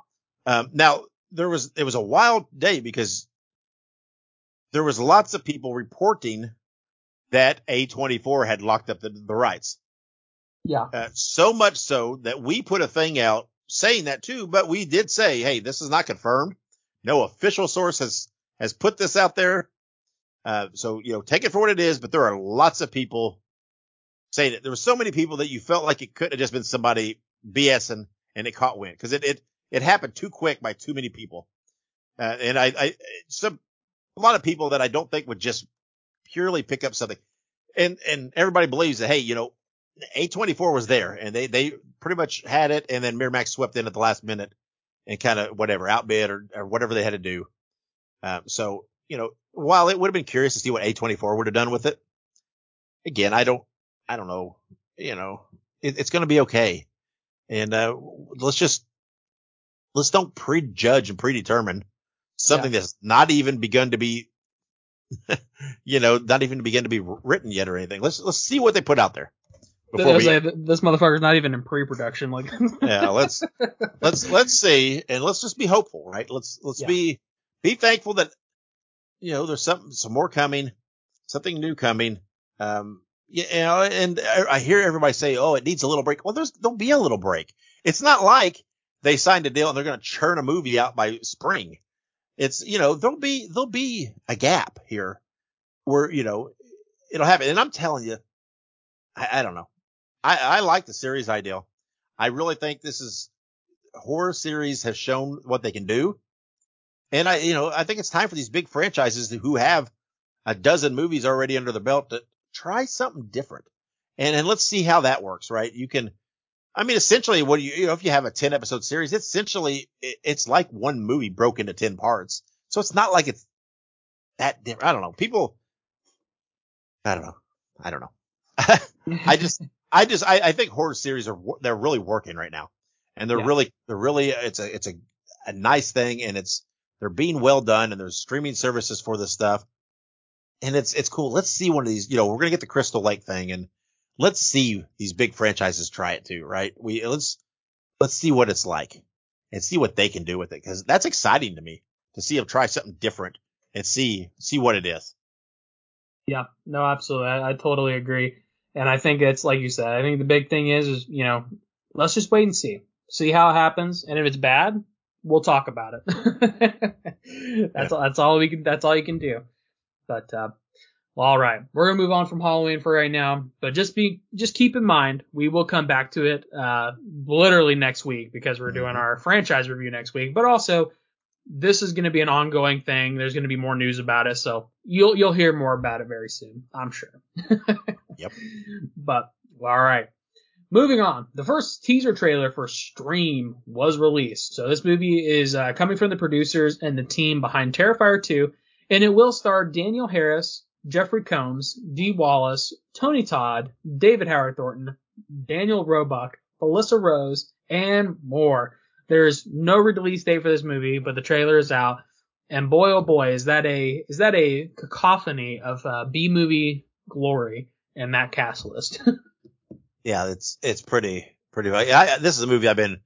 Um, now there was, it was a wild day because there was lots of people reporting that A24 had locked up the, the rights. Yeah. Uh, so much so that we put a thing out saying that too, but we did say, Hey, this is not confirmed. No official source has, has put this out there. Uh, so, you know, take it for what it is, but there are lots of people saying it. There were so many people that you felt like it could have just been somebody BSing and it caught wind because it, it, it happened too quick by too many people. Uh, and I, I, some, a lot of people that I don't think would just purely pick up something. And, and everybody believes that, hey, you know, A24 was there and they, they pretty much had it. And then Miramax swept in at the last minute and kind of whatever outbid or, or whatever they had to do. Um, so, you know, while it would have been curious to see what A24 would have done with it, again, I don't, I don't know, you know, it, it's going to be okay. And, uh, let's just, let's don't prejudge and predetermine something yeah. that's not even begun to be, you know, not even begin to be written yet or anything. Let's, let's see what they put out there. Before we, say, this motherfucker's not even in pre-production. Like, yeah, let's, let's, let's see and let's just be hopeful, right? Let's, let's yeah. be, be thankful that, you know, there's something, some more coming, something new coming. Um, you know, and I hear everybody say, "Oh, it needs a little break." Well, there's there'll be a little break. It's not like they signed a deal and they're going to churn a movie out by spring. It's you know there'll be there'll be a gap here where you know it'll happen. And I'm telling you, I, I don't know. I, I like the series ideal. I really think this is horror series have shown what they can do. And I, you know, I think it's time for these big franchises who have a dozen movies already under the belt to try something different. And, and let's see how that works, right? You can, I mean, essentially what you, you know, if you have a 10 episode series, it's essentially, it's like one movie broke into 10 parts. So it's not like it's that different. I don't know. People, I don't know. I don't know. I just, I just, I, I think horror series are, they're really working right now and they're yeah. really, they're really, it's a, it's a, a nice thing and it's, they're being well done and there's streaming services for this stuff and it's it's cool. Let's see one of these. You know, we're gonna get the Crystal Lake thing, and let's see these big franchises try it too, right? We let's let's see what it's like and see what they can do with it because that's exciting to me to see them try something different and see see what it is. Yeah, no, absolutely. I, I totally agree, and I think it's like you said. I think the big thing is is you know let's just wait and see, see how it happens, and if it's bad, we'll talk about it. that's yeah. all, that's all we can. That's all you can do. But uh, well, all right, we're gonna move on from Halloween for right now. But just be just keep in mind we will come back to it uh, literally next week because we're doing mm-hmm. our franchise review next week. But also this is going to be an ongoing thing. There's going to be more news about it, so you'll you'll hear more about it very soon, I'm sure. yep. But all right. Moving on, the first teaser trailer for Stream was released. So this movie is uh, coming from the producers and the team behind Terrifier 2 and it will star Danielle Harris, Jeffrey Combs, Dee Wallace, Tony Todd, David Howard Thornton, Daniel Roebuck, Felissa Rose, and more. There's no release date for this movie, but the trailer is out, and boy oh boy is that a is that a cacophony of uh, B movie glory in that cast list. yeah, it's it's pretty pretty. I, this is a movie I've been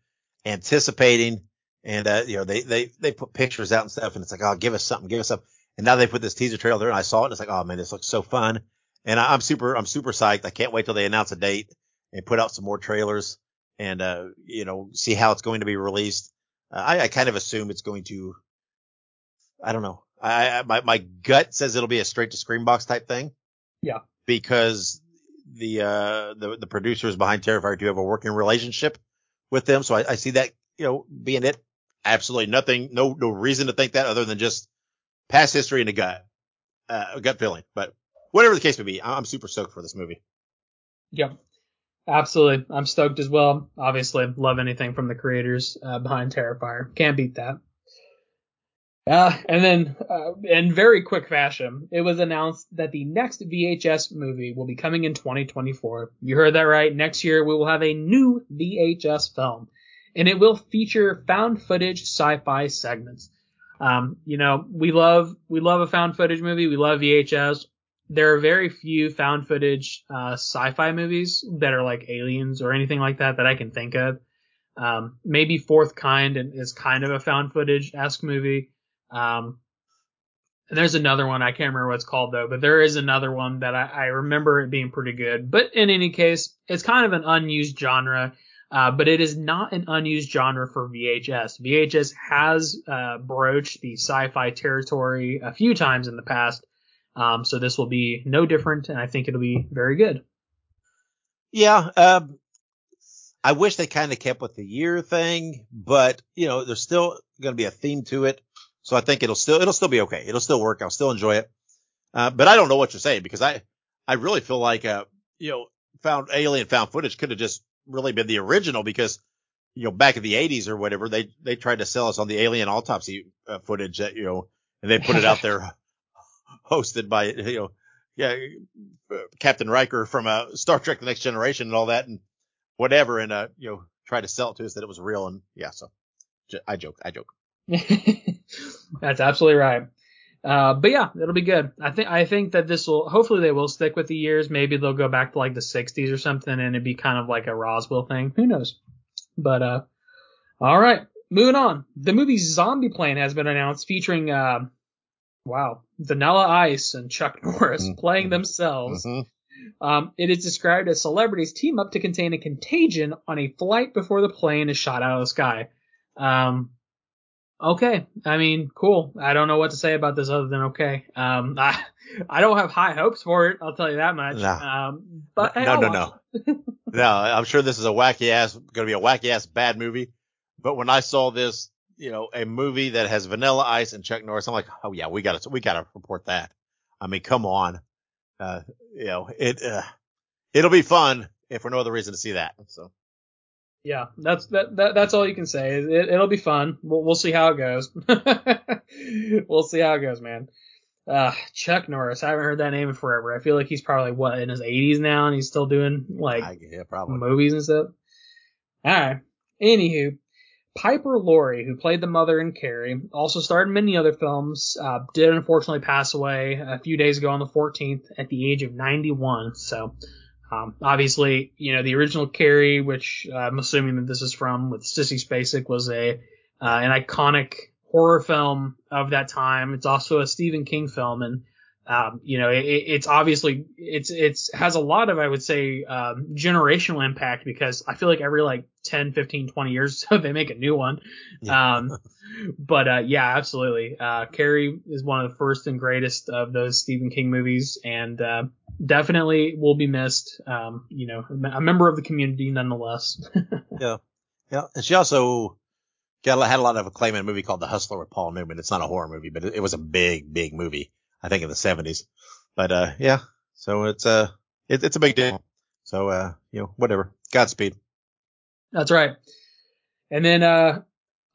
anticipating, and uh, you know they they they put pictures out and stuff, and it's like oh give us something, give us something. And now they put this teaser trailer there and I saw it and it's like, oh man, this looks so fun. And I, am super, I'm super psyched. I can't wait till they announce a date and put out some more trailers and, uh, you know, see how it's going to be released. Uh, I, I kind of assume it's going to, I don't know. I, I, my, my gut says it'll be a straight to Screambox type thing. Yeah. Because the, uh, the, the producers behind Terrifier 2 have a working relationship with them. So I, I see that, you know, being it. Absolutely nothing, no, no reason to think that other than just past history and a gut, uh, a gut feeling. But whatever the case may be, I'm super stoked for this movie. Yep. Absolutely. I'm stoked as well. Obviously, love anything from the creators uh, behind Terrifier. Can't beat that. Uh, and then, uh, in very quick fashion, it was announced that the next VHS movie will be coming in 2024. You heard that right. Next year, we will have a new VHS film, and it will feature found footage sci-fi segments. Um, you know, we love we love a found footage movie. We love VHS. There are very few found footage uh, sci-fi movies that are like Aliens or anything like that that I can think of. Um, maybe Fourth Kind is kind of a found footage esque movie. Um, and there's another one I can't remember what it's called though, but there is another one that I, I remember it being pretty good. But in any case, it's kind of an unused genre. Uh, but it is not an unused genre for VHS. VHS has uh, broached the sci-fi territory a few times in the past, um, so this will be no different, and I think it'll be very good. Yeah, um, I wish they kind of kept with the year thing, but you know, there's still going to be a theme to it. So I think it'll still, it'll still be okay. It'll still work. I'll still enjoy it. Uh, but I don't know what you're saying because I, I really feel like, uh, you know, found alien found footage could have just really been the original because, you know, back in the eighties or whatever, they, they tried to sell us on the alien autopsy uh, footage that, you know, and they put it out there hosted by, you know, yeah, Captain Riker from, uh, Star Trek The Next Generation and all that and whatever. And, uh, you know, try to sell it to us that it was real. And yeah, so I joke, I joke. That's absolutely right. Uh, but yeah, it'll be good. I think I think that this will hopefully they will stick with the years. Maybe they'll go back to like the 60s or something, and it'd be kind of like a Roswell thing. Who knows? But uh, all right, moving on. The movie Zombieplane has been announced, featuring uh, wow, Vanilla Ice and Chuck Norris mm-hmm. playing themselves. Mm-hmm. Um, it is described as celebrities team up to contain a contagion on a flight before the plane is shot out of the sky. Um, okay. I mean, cool. I don't know what to say about this other than okay. Um, I, I don't have high hopes for it. I'll tell you that much. No. Um, but no, no, no, no. no, I'm sure this is a wacky ass, going to be a wacky ass bad movie. But when I saw this, you know, a movie that has Vanilla Ice and Chuck Norris, I'm like, oh yeah, we got to, we got to report that. I mean, come on. Uh, you know, it, uh, it'll be fun if for no other reason to see that. So. Yeah, that's that, that that's all you can say. It, will be fun. We'll we'll see how it goes. we'll see how it goes, man. Uh, Chuck Norris. I haven't heard that name in forever. I feel like he's probably what in his 80s now, and he's still doing like yeah, probably. movies and stuff. All right. Anywho, Piper Laurie, who played the mother in Carrie, also starred in many other films. Uh, did unfortunately pass away a few days ago on the 14th at the age of 91. So um, obviously, you know, the original Carrie, which uh, I'm assuming that this is from with Sissy Spacek, was a uh, an iconic horror film of that time. It's also a Stephen King film, and um, you know, it, it's obviously it's it's has a lot of I would say um, generational impact because I feel like every like 10, 15, 20 years so they make a new one. Yeah. Um, but uh, yeah, absolutely. Uh, Carrie is one of the first and greatest of those Stephen King movies, and uh, definitely will be missed. Um, you know, a member of the community nonetheless. yeah, yeah, and she also got had a lot of acclaim in a movie called The Hustler with Paul Newman. It's not a horror movie, but it, it was a big, big movie. I think in the 70s. But uh, yeah, so it's uh, it, it's a big deal. So uh, you know, whatever. Godspeed. That's right. And then uh,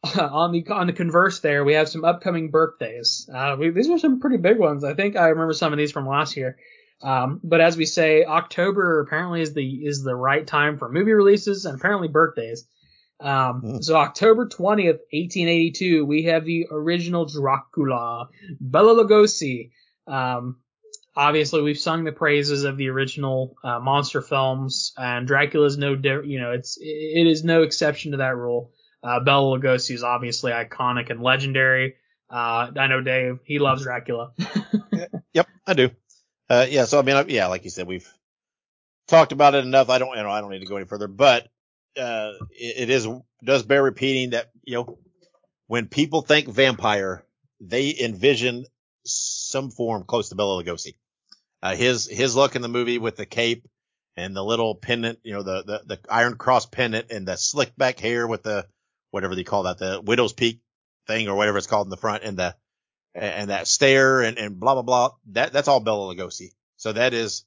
on the on the converse there, we have some upcoming birthdays. Uh, we, these are some pretty big ones. I think I remember some of these from last year. Um, but as we say, October apparently is the is the right time for movie releases and apparently birthdays. Um, mm. so October 20th, 1882, we have the original Dracula, Bela Lugosi. Um, obviously we've sung the praises of the original uh, monster films, and Dracula is no, di- you know, it's it is no exception to that rule. Uh, Bela Lugosi is obviously iconic and legendary. Uh, I know Dave, he loves Dracula. yep, I do. Uh, yeah, so I mean, I, yeah, like you said, we've talked about it enough. I don't, you know, I don't need to go any further, but, uh, it, it is, does bear repeating that, you know, when people think vampire, they envision some form close to Bela Lugosi. Uh, his, his look in the movie with the cape and the little pendant, you know, the, the, the iron cross pendant and the slick back hair with the, whatever they call that, the widow's peak thing or whatever it's called in the front and the, and that stare and, and blah, blah, blah. That, that's all Bela Lugosi. So that is,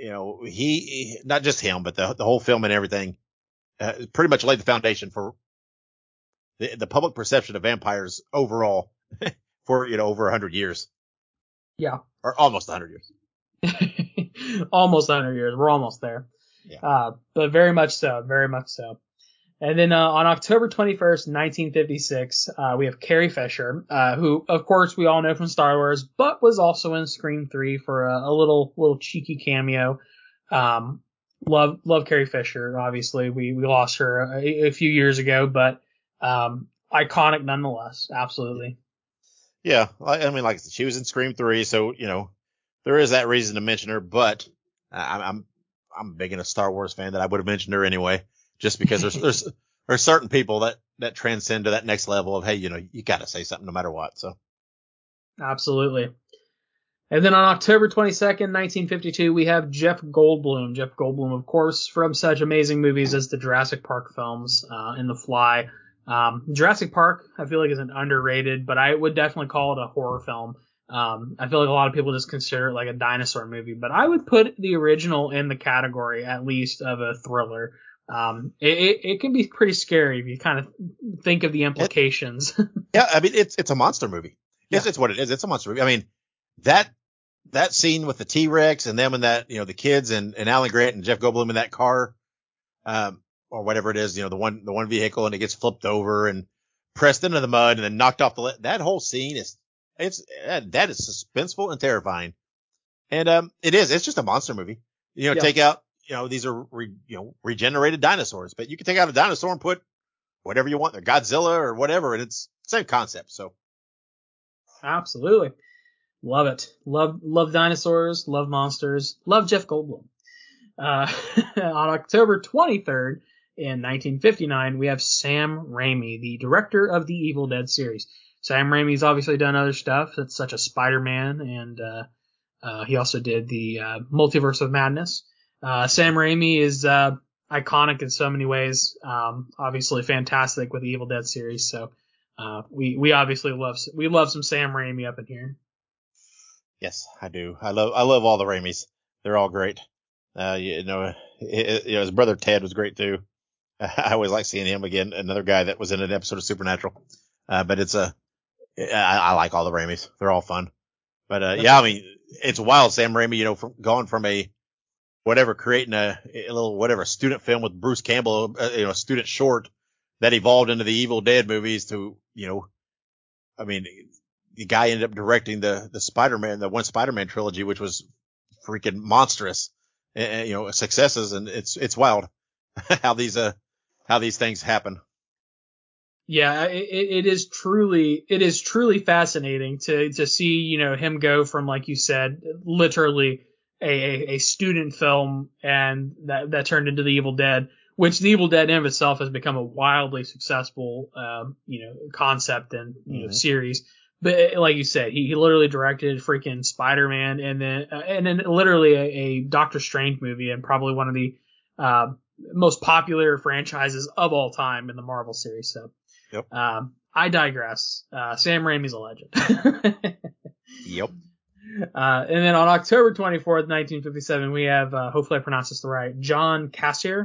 you know, he, not just him, but the, the whole film and everything, uh, pretty much laid the foundation for the, the public perception of vampires overall for, you know, over a hundred years. Yeah. Or almost a hundred years. almost 100 years. We're almost there. Yeah. Uh, but very much so, very much so. And then uh, on October 21st, 1956, uh, we have Carrie Fisher, uh, who, of course, we all know from Star Wars, but was also in Scream 3 for a, a little little cheeky cameo. Um, love love Carrie Fisher. Obviously, we we lost her a, a few years ago, but um, iconic nonetheless. Absolutely. Yeah, I, I mean, like she was in Scream 3, so you know there is that reason to mention her, but I'm, I'm, I'm big in a Star Wars fan that I would have mentioned her anyway, just because there's, there's, there's certain people that, that transcend to that next level of, Hey, you know, you got to say something no matter what. So. Absolutely. And then on October 22nd, 1952, we have Jeff Goldblum. Jeff Goldblum, of course, from such amazing movies as the Jurassic Park films, uh, and The Fly. Um, Jurassic Park, I feel like is an underrated, but I would definitely call it a horror film. Um, I feel like a lot of people just consider it like a dinosaur movie, but I would put the original in the category at least of a thriller. Um, it, it, it can be pretty scary if you kind of think of the implications. It, yeah, I mean it's it's a monster movie. It's, yeah. it's what it is. It's a monster movie. I mean that that scene with the T Rex and them and that you know the kids and, and Alan Grant and Jeff Goldblum in that car, um, or whatever it is, you know the one the one vehicle and it gets flipped over and pressed into the mud and then knocked off the that whole scene is it's that is suspenseful and terrifying. And um, it is. It's just a monster movie. You know, yeah. take out. You know, these are re, you know regenerated dinosaurs, but you can take out a dinosaur and put whatever you want there, Godzilla or whatever, and it's same concept. So. Absolutely. Love it. Love love dinosaurs. Love monsters. Love Jeff Goldblum. Uh, on October 23rd in 1959, we have Sam Raimi, the director of the Evil Dead series. Sam Raimi's obviously done other stuff. It's such as Spider-Man, and uh, uh, he also did the uh, Multiverse of Madness. Uh, Sam Raimi is uh, iconic in so many ways. Um, obviously, fantastic with the Evil Dead series. So we we obviously love we love some Sam Raimi up in here. Yes, I do. I love I love all the Raimis. They're all great. you know, it, you know, his brother Ted was great too. I always like seeing him again. Another guy that was in an episode of Supernatural. but it's a I, I like all the Raimis. They're all fun. But, uh, yeah, I mean, it's wild. Sam Raimi, you know, from going from a, whatever, creating a, a little, whatever, student film with Bruce Campbell, uh, you know, a student short that evolved into the Evil Dead movies to, you know, I mean, the guy ended up directing the, the Spider-Man, the one Spider-Man trilogy, which was freaking monstrous, and, you know, successes. And it's, it's wild how these, uh, how these things happen. Yeah, it, it is truly it is truly fascinating to to see you know him go from like you said literally a, a, student film and that that turned into the Evil Dead, which the Evil Dead in of itself has become a wildly successful um, you know concept and you mm-hmm. know series. But like you said, he, he literally directed freaking Spider Man and then uh, and then literally a, a, Doctor Strange movie and probably one of the uh, most popular franchises of all time in the Marvel series. So Yep. Um, I digress. Uh, Sam Raimi's a legend. yep. Uh, and then on October 24th, 1957, we have, uh, hopefully I pronounce this right, John Kassir,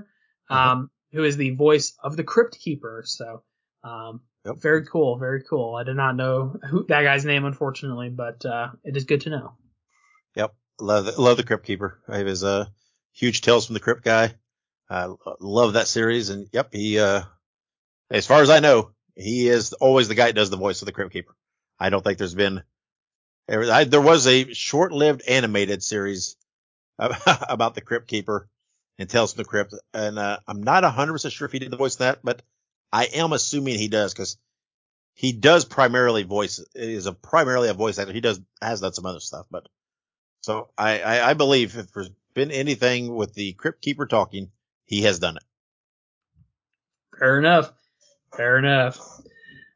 um, uh-huh. who is the voice of the Crypt Keeper. So, um, yep. very cool, very cool. I did not know who that guy's name, unfortunately, but, uh, it is good to know. Yep. Love the, love the Crypt Keeper. I was a huge Tales from the Crypt guy. I love that series. And yep, he, uh, as far as I know, he is always the guy that does the voice of the Crypt Keeper. I don't think there's been, there was a short-lived animated series about the Crypt Keeper and Tales from the Crypt, and uh, I'm not 100% sure if he did the voice of that, but I am assuming he does because he does primarily voice is a primarily a voice actor. He does has done some other stuff, but so I, I, I believe if there's been anything with the Crypt Keeper talking, he has done it. Fair enough. Fair enough.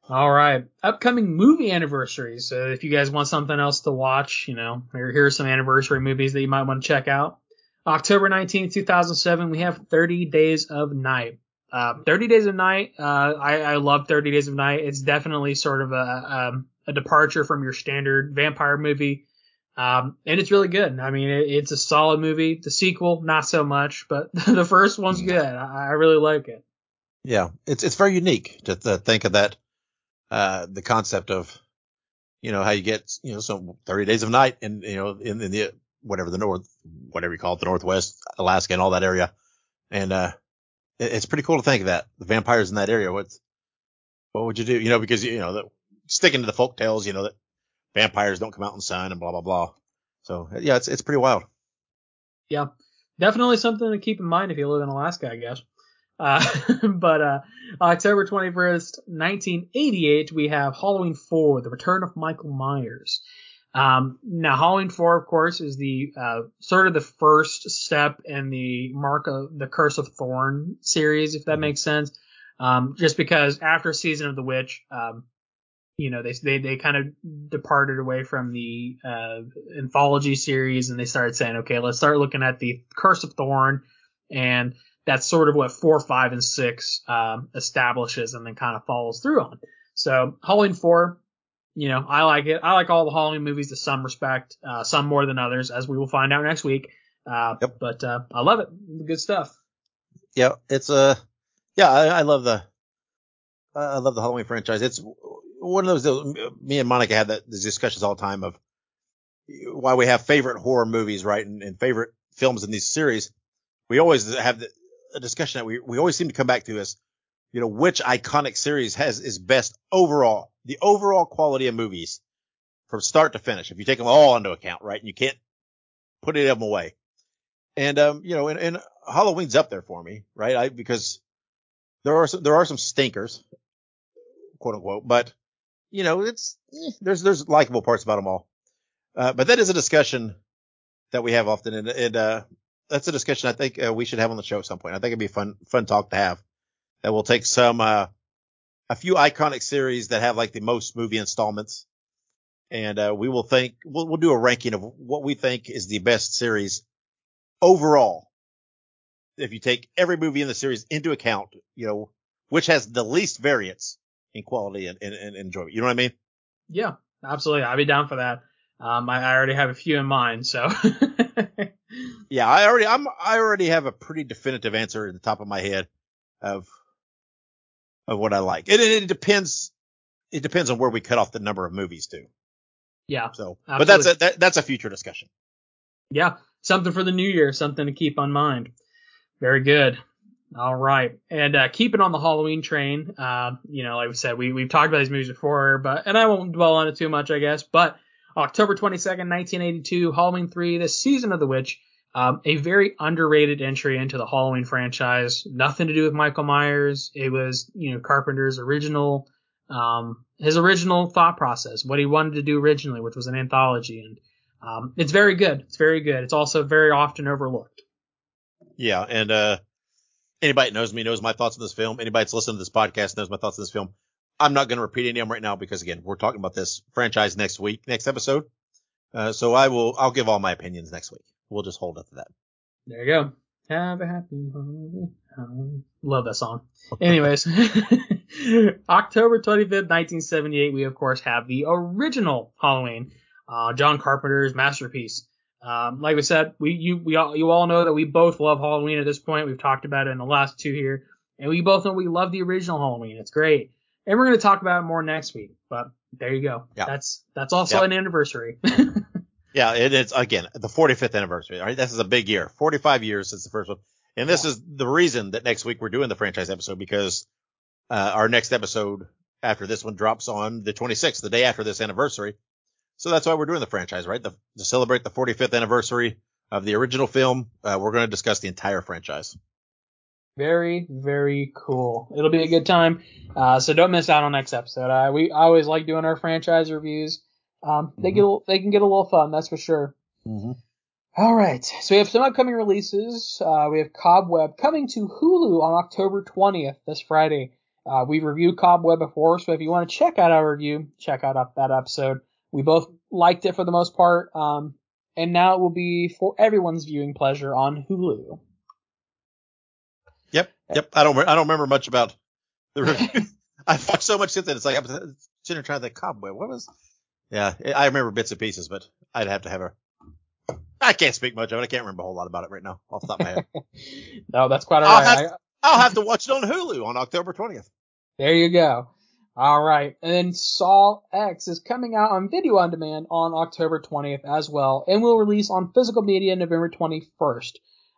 All right. Upcoming movie anniversaries. So if you guys want something else to watch, you know, here, here are some anniversary movies that you might want to check out. October 19, 2007, we have 30 Days of Night. Uh, 30 Days of Night, uh, I, I love 30 Days of Night. It's definitely sort of a, um, a departure from your standard vampire movie. Um, and it's really good. I mean, it, it's a solid movie. The sequel, not so much, but the first one's good. I, I really like it. Yeah, it's it's very unique to, to think of that, uh, the concept of, you know, how you get, you know, some 30 days of night in, you know, in, in the, whatever the north, whatever you call it, the Northwest, Alaska and all that area. And, uh, it's pretty cool to think of that. The vampires in that area, what, what would you do? You know, because, you know, the, sticking to the folk tales, you know, that vampires don't come out in sun and blah, blah, blah. So yeah, it's, it's pretty wild. Yeah. Definitely something to keep in mind if you live in Alaska, I guess. Uh, but uh, October 21st, 1988, we have Halloween 4, The Return of Michael Myers. Um, now, Halloween 4, of course, is the uh, sort of the first step in the Mark of the Curse of Thorn series, if that mm-hmm. makes sense. Um, just because after Season of the Witch, um, you know, they they they kind of departed away from the uh, anthology series and they started saying, okay, let's start looking at the Curse of Thorn, and that's sort of what four, five, and six um, establishes and then kind of follows through on. So Halloween four, you know, I like it. I like all the Halloween movies to some respect, uh, some more than others, as we will find out next week. Uh, yep. But uh, I love it. Good stuff. Yeah, it's a uh, yeah. I, I love the I love the Halloween franchise. It's one of those. Me and Monica had that these discussions all the time of why we have favorite horror movies, right, and, and favorite films in these series. We always have the, a discussion that we, we always seem to come back to is, you know, which iconic series has is best overall, the overall quality of movies from start to finish. If you take them all into account, right? And you can't put any of them away. And, um, you know, and, and Halloween's up there for me, right? I, because there are some, there are some stinkers, quote unquote, but you know, it's, eh, there's, there's likable parts about them all. Uh, but that is a discussion that we have often. And, and, uh, that's a discussion I think uh, we should have on the show at some point. I think it'd be fun, fun talk to have. That we'll take some, uh, a few iconic series that have like the most movie installments, and uh, we will think we'll, we'll do a ranking of what we think is the best series overall. If you take every movie in the series into account, you know, which has the least variance in quality and, and, and enjoyment. You know what I mean? Yeah, absolutely. I'd be down for that. Um, I, I already have a few in mind, so. yeah, I already I'm I already have a pretty definitive answer in the top of my head of of what I like. And it, it depends it depends on where we cut off the number of movies too. Yeah. So, absolutely. but that's a that, that's a future discussion. Yeah, something for the new year, something to keep on mind. Very good. All right, and uh, keeping on the Halloween train, uh, you know, like we said, we we've talked about these movies before, but and I won't dwell on it too much, I guess. But October 22nd, 1982, Halloween 3, The Season of the Witch. Um, a very underrated entry into the Halloween franchise. Nothing to do with Michael Myers. It was, you know, Carpenter's original, um, his original thought process, what he wanted to do originally, which was an anthology. And, um, it's very good. It's very good. It's also very often overlooked. Yeah. And, uh, anybody that knows me knows my thoughts on this film. Anybody that's listened to this podcast knows my thoughts on this film. I'm not going to repeat any of them right now because again, we're talking about this franchise next week, next episode. Uh, so I will, I'll give all my opinions next week. We'll just hold it to that. There you go. Have a happy Halloween. Love that song. Anyways, October 25th, 1978, we of course have the original Halloween, uh, John Carpenter's masterpiece. Um, like we said, we you we all you all know that we both love Halloween at this point. We've talked about it in the last two here, and we both know we love the original Halloween. It's great and we're going to talk about it more next week. But there you go. Yeah. That's that's also yep. an anniversary. yeah, it, it's again the 45th anniversary. Right, this is a big year. 45 years since the first one, and this yeah. is the reason that next week we're doing the franchise episode because uh, our next episode after this one drops on the 26th, the day after this anniversary. So that's why we're doing the franchise, right? The, to celebrate the 45th anniversary of the original film, uh, we're going to discuss the entire franchise. Very, very cool. It'll be a good time. Uh, so don't miss out on next episode. Uh, we always like doing our franchise reviews. Um, they mm-hmm. get they can get a little fun, that's for sure. Mm-hmm. All right. So we have some upcoming releases. Uh, we have Cobweb coming to Hulu on October 20th, this Friday. Uh, we reviewed Cobweb before, so if you want to check out our review, check out that episode. We both liked it for the most part. Um, and now it will be for everyone's viewing pleasure on Hulu. Yep, yep. I don't I don't remember much about the review. I've watched so much since then. It's like I'm sitting trying to think, cobweb. What was? Yeah, I remember bits and pieces, but I'd have to have a. I can't speak much of it. I can't remember a whole lot about it right now off the top of my head. no, that's quite I'll alright. Have, I'll have to watch it on Hulu on October 20th. There you go. All right. And then Saw X is coming out on video on demand on October 20th as well, and will release on physical media November 21st.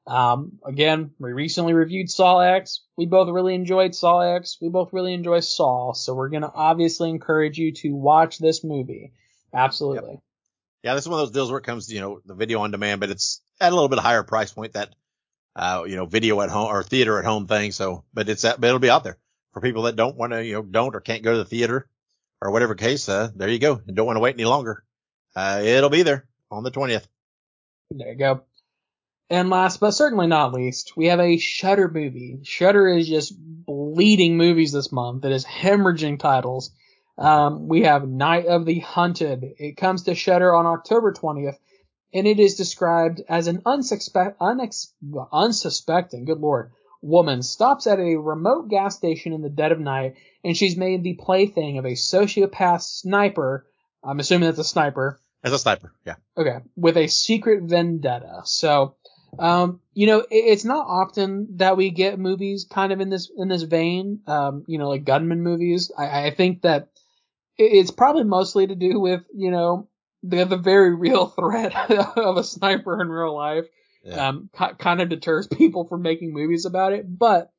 Um, again, we recently reviewed Saw X. We both really enjoyed Saw X. We both really enjoy Saw, so we're gonna obviously encourage you to watch this movie. Absolutely. Yep. Yeah, this is one of those deals where it comes, you know, the video on demand, but it's at a little bit higher price point that, uh, you know, video at home or theater at home thing. So, but it's at, but it'll be out there for people that don't want to, you know, don't or can't go to the theater or whatever case. Uh, there you go. And don't want to wait any longer. Uh, it'll be there on the 20th. There you go. And last but certainly not least, we have a Shudder movie. Shudder is just bleeding movies this month. It is hemorrhaging titles. Um, we have Night of the Hunted. It comes to Shudder on October 20th, and it is described as an unsuspect, unex, unsuspecting, good lord, woman stops at a remote gas station in the dead of night, and she's made the plaything of a sociopath sniper. I'm assuming that's a sniper. As a sniper, yeah. Okay, with a secret vendetta. So, um, you know, it, it's not often that we get movies kind of in this in this vein. Um, you know, like gunman movies. I, I think that it's probably mostly to do with you know the the very real threat of a sniper in real life. Yeah. Um, kind of deters people from making movies about it, but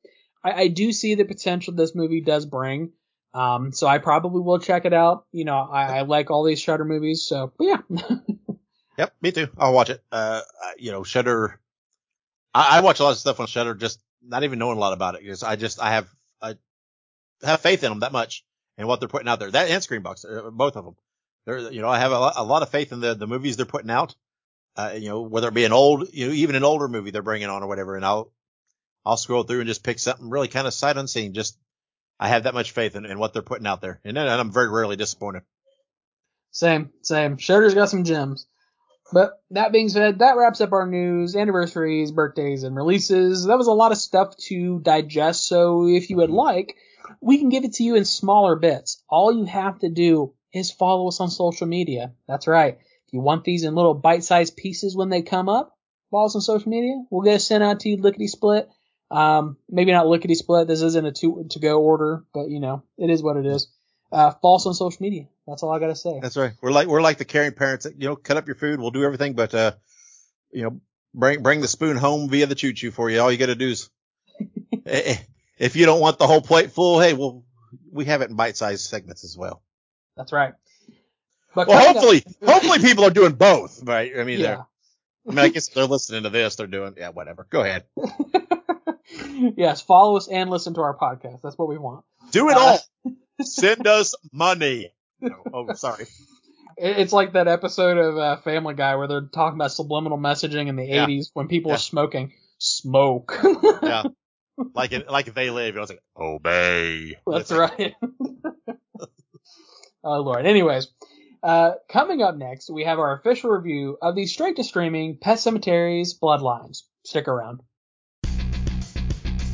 I, I do see the potential this movie does bring. Um, so I probably will check it out. You know, I, I like all these Shudder movies, so yeah. yep, me too. I'll watch it. Uh, you know, Shudder I, I watch a lot of stuff on Shudder, just not even knowing a lot about it because I just I have I have faith in them that much and what they're putting out there. That and Screambox, uh, both of them. They're you know I have a lot, a lot of faith in the the movies they're putting out. Uh, you know whether it be an old you know even an older movie they're bringing on or whatever, and I'll I'll scroll through and just pick something really kind of sight unseen. Just I have that much faith in, in what they're putting out there, and, and I'm very rarely disappointed. Same, same. Shudder's got some gems. But that being said, that wraps up our news, anniversaries, birthdays, and releases. That was a lot of stuff to digest, so if you would like, we can give it to you in smaller bits. All you have to do is follow us on social media. That's right. If you want these in little bite-sized pieces when they come up, follow us on social media. We'll get it sent out to you lickety split. Um, maybe not lickety split. This isn't a to, to go order, but you know, it is what it is. Uh, follow us on social media. That's all I gotta say. That's right. We're like we're like the caring parents that you know cut up your food. We'll do everything, but uh, you know, bring bring the spoon home via the choo choo for you. All you gotta do is, eh, eh, if you don't want the whole plate full, hey, well, we have it in bite sized segments as well. That's right. But well, hopefully, up, hopefully people are doing both, right? I mean, yeah. I mean, I guess they're listening to this. They're doing, yeah, whatever. Go ahead. yes, follow us and listen to our podcast. That's what we want. Do it uh, all. Send us money. No. Oh, sorry. It's like that episode of uh, Family Guy where they're talking about subliminal messaging in the yeah. 80s when people yeah. are smoking. Smoke. yeah. Like it, like they live, I was like, obey. That's right. oh lord. Anyways, uh, coming up next, we have our official review of the straight to streaming Pet Sematary's Bloodlines. Stick around.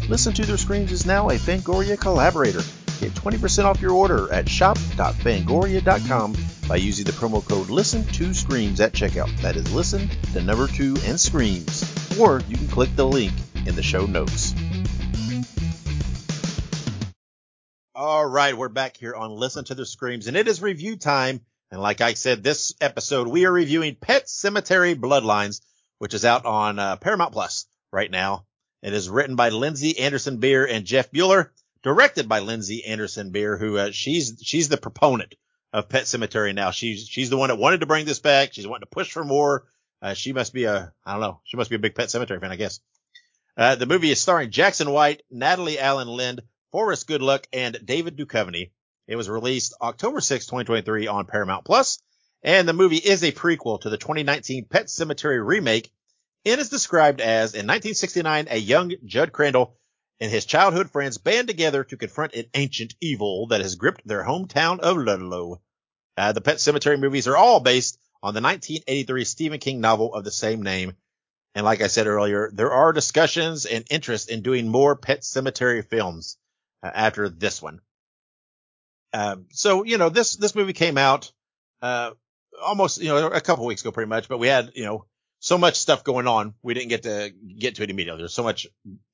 Listen to Their Screams is now a Fangoria collaborator. Get 20% off your order at shop.fangoria.com by using the promo code listen to screams at checkout. That is listen, the number two, and screams. Or you can click the link in the show notes. All right, we're back here on Listen to the Screams, and it is review time. And like I said, this episode we are reviewing Pet Sematary Bloodlines, which is out on uh, Paramount Plus right now. It is written by Lindsay Anderson Beer and Jeff Buhler directed by Lindsay Anderson Beer, who uh, she's she's the proponent of Pet Sematary now. She's she's the one that wanted to bring this back. She's wanting to push for more. Uh, she must be a I don't know. She must be a big Pet Sematary fan, I guess. Uh, the movie is starring Jackson White, Natalie Alyn Lind, Forrest Goodluck, and David Duchovny. It was released October 6, 2023 on Paramount Plus, and the movie is a prequel to the 2019 Pet Sematary remake and is described as in 1969 a young Jud Crandall and his childhood friends band together to confront an ancient evil that has gripped their hometown of Ludlow. Uh, the Pet Sematary movies are all based on the 1983 Stephen King novel of the same name. And like I said earlier, there are discussions and interest in doing more Pet Sematary films uh, after this one. Um, so, you know, this, this movie came out, uh, almost, you know, a couple weeks ago pretty much, but we had, you know, so much stuff going on. We didn't get to get to it immediately. There's so much,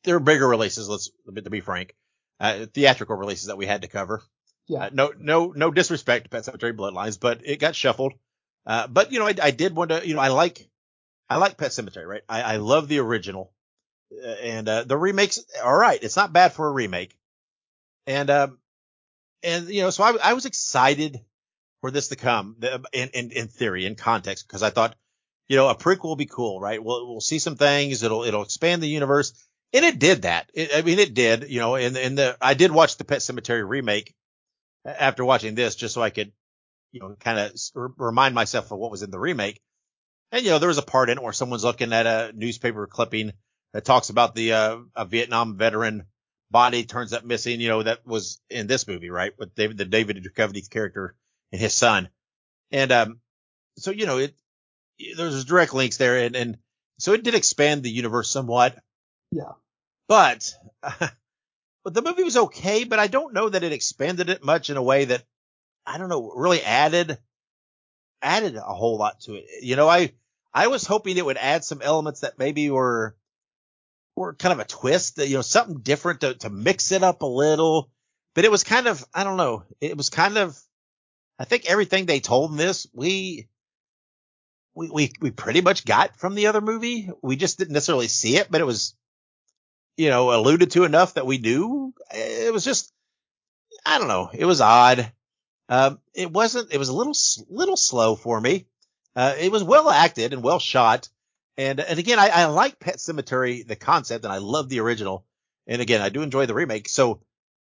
there are bigger releases. Let's, to be frank, uh, theatrical releases that we had to cover. Yeah. Uh, no, no, no disrespect to Pet Sematary Bloodlines, but it got shuffled. Uh, but you know, I, I, did want to, you know, I like, I like Pet Sematary, right? I, I love the original, uh, and uh, the remakes, all right, it's not bad for a remake, and um, and you know, so I, I was excited for this to come in in, in theory, in context, because I thought, you know, a prequel will be cool, right? We'll we'll see some things, it'll it'll expand the universe, and it did that. It, I mean, it did, you know, and and the I did watch the Pet Sematary remake after watching this, just so I could you know, kind of remind myself of what was in the remake. And, you know, there was a part in it where someone's looking at a newspaper clipping that talks about the, uh, a Vietnam veteran body turns up missing, you know, that was in this movie, right? With David, the David Duchovny's character and his son. And, um, so, you know, it, there's direct links there and, and so it did expand the universe somewhat. Yeah. But, but the movie was okay, but I don't know that it expanded it much in a way that I don't know, really added, added a whole lot to it. You know, I, I was hoping it would add some elements that maybe were, were kind of a twist, you know, something different to, to mix it up a little. But it was kind of, I don't know, it was kind of, I think everything they told in this, we, we, we, we pretty much got from the other movie. We just didn't necessarily see it, but it was, you know, alluded to enough that we knew. It was just, I don't know. It was odd. Um, it wasn't, it was a little, little slow for me. Uh, it was well acted and well shot. And, and again, I, I like Pet Sematary, the concept, and I love the original. And again, I do enjoy the remake. So,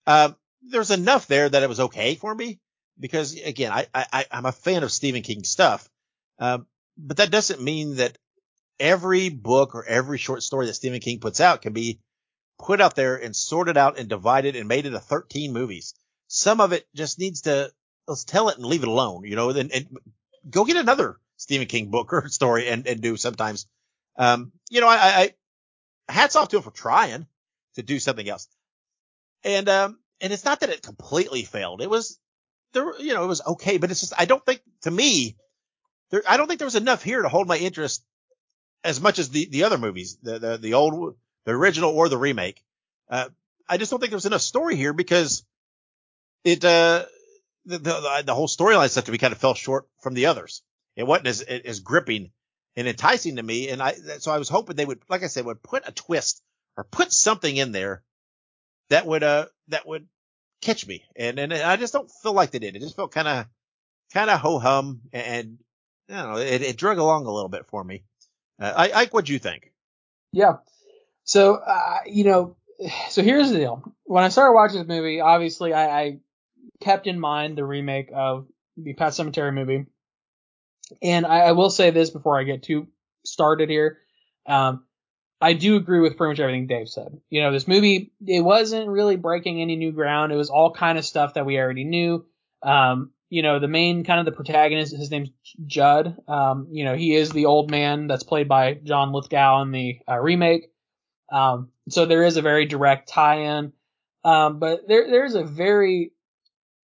um, there's enough there that it was okay for me because again, I, I, I'm a fan of Stephen King stuff. Um, but that doesn't mean that every book or every short story that Stephen King puts out can be put out there and sorted out and divided and made into 13 movies. Some of it just needs to let's tell it and leave it alone, you know, and, and go get another Stephen King book or story and, and do sometimes. Um, you know, I, I, hats off to him for trying to do something else. And, um, and it's not that it completely failed. It was there, you know, it was okay, but it's just, I don't think to me, there, I don't think there was enough here to hold my interest as much as the, the other movies, the, the, the old, the original or the remake. Uh, I just don't think there was enough story here because it, uh, the, the, the whole storyline stuff to me kind of fell short from the others. It wasn't as, as gripping and enticing to me. And I, so I was hoping they would, like I said, would put a twist or put something in there that would, uh, that would catch me. And, and I just don't feel like they did. It just felt kind of, kind of ho hum and, don't know, it, it drug along a little bit for me. Uh, I, Ike, what'd you think? Yeah. So, uh, you know, so here's the deal. When I started watching this movie, obviously I, I kept in mind the remake of the Pet Sematary movie. And I, I will say this before I get too started here. Um, I do agree with pretty much everything Dave said. You know, this movie, it wasn't really breaking any new ground. It was all kind of stuff that we already knew. Um, you know, the main kind of the protagonist, his name's Jud. Um, you know, he is the old man that's played by John Lithgow in the uh, remake. Um, so there is a very direct tie-in. Um, but there, there's a very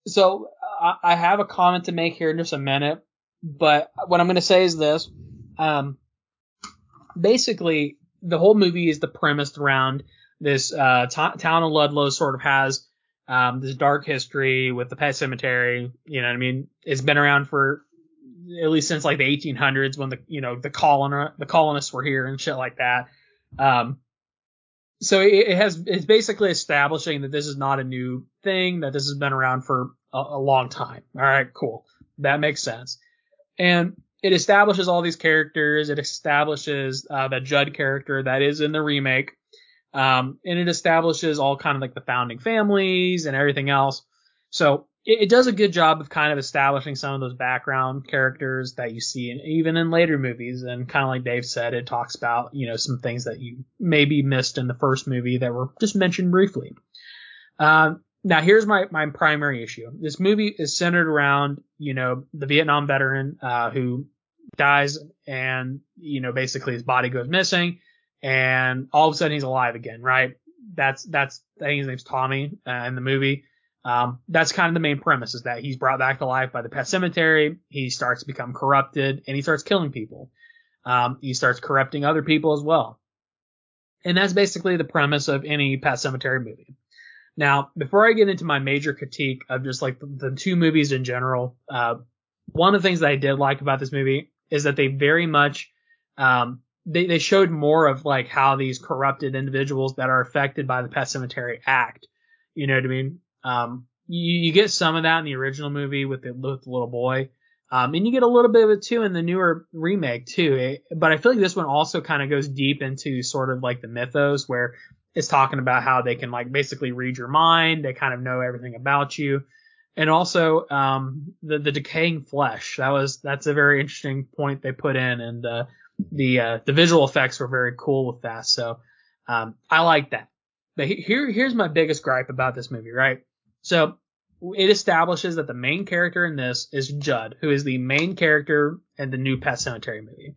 so I, I have a comment to make here in just a minute, but what I'm going to say is this. Um, basically, the whole movie is the premise around this uh, t- town of Ludlow sort of has um, this dark history with the pet cemetery. You know what I mean? It's been around for at least since like the 1800s when the you know the colon the colonists were here and shit like that. Um, so it, it, has it's basically establishing that this is not a new thing, that this has been around for a, a long time. All right, cool. That makes sense. And it establishes all these characters. It establishes uh, that Jud character that is in the remake. Um, and it establishes all kind of like the founding families and everything else. So it, it, does a good job of kind of establishing some of those background characters that you see in, even in later movies. And kind of like Dave said, it talks about, you know, some things that you maybe missed in the first movie that were just mentioned briefly. Um, now here's my, my primary issue. This movie is centered around, you know, the Vietnam veteran, uh, who dies and, you know, basically his body goes missing and all of a sudden he's alive again, right? That's, that's, I think his name's Tommy uh, in the movie. Um, that's kind of the main premise is that he's brought back to life by the pet cemetery. He starts to become corrupted and he starts killing people. Um, he starts corrupting other people as well. And that's basically the premise of any pet cemetery movie. Now, before I get into my major critique of just like the, the two movies in general, uh, one of the things that I did like about this movie is that they very much, um, they, they showed more of like how these corrupted individuals that are affected by the pet cemetery act. You know what I mean? Um, you, you get some of that in the original movie with the, with the little boy. Um, and you get a little bit of it too in the newer remake too. It, but I feel like this one also kind of goes deep into sort of like the mythos where it's talking about how they can like basically read your mind. They kind of know everything about you. And also, um, the, the decaying flesh. That was, that's a very interesting point they put in and, uh, the, uh, the visual effects were very cool with that. So, um, I like that. But here, here's my biggest gripe about this movie, right? So it establishes that the main character in this is Jud, who is the main character in the new Pet Sematary movie.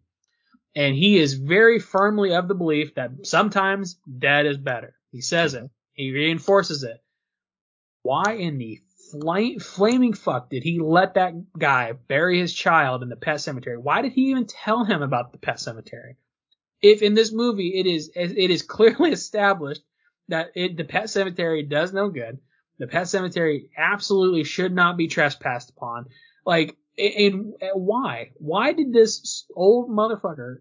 And he is very firmly of the belief that sometimes dead is better. He says it. He reinforces it. Why in the fl- flaming fuck did he let that guy bury his child in the pet cemetery? Why did he even tell him about the pet cemetery? If in this movie it is it is clearly established that it, the pet cemetery does no good, the pet cemetery absolutely should not be trespassed upon. Like, and, and why? Why did this old motherfucker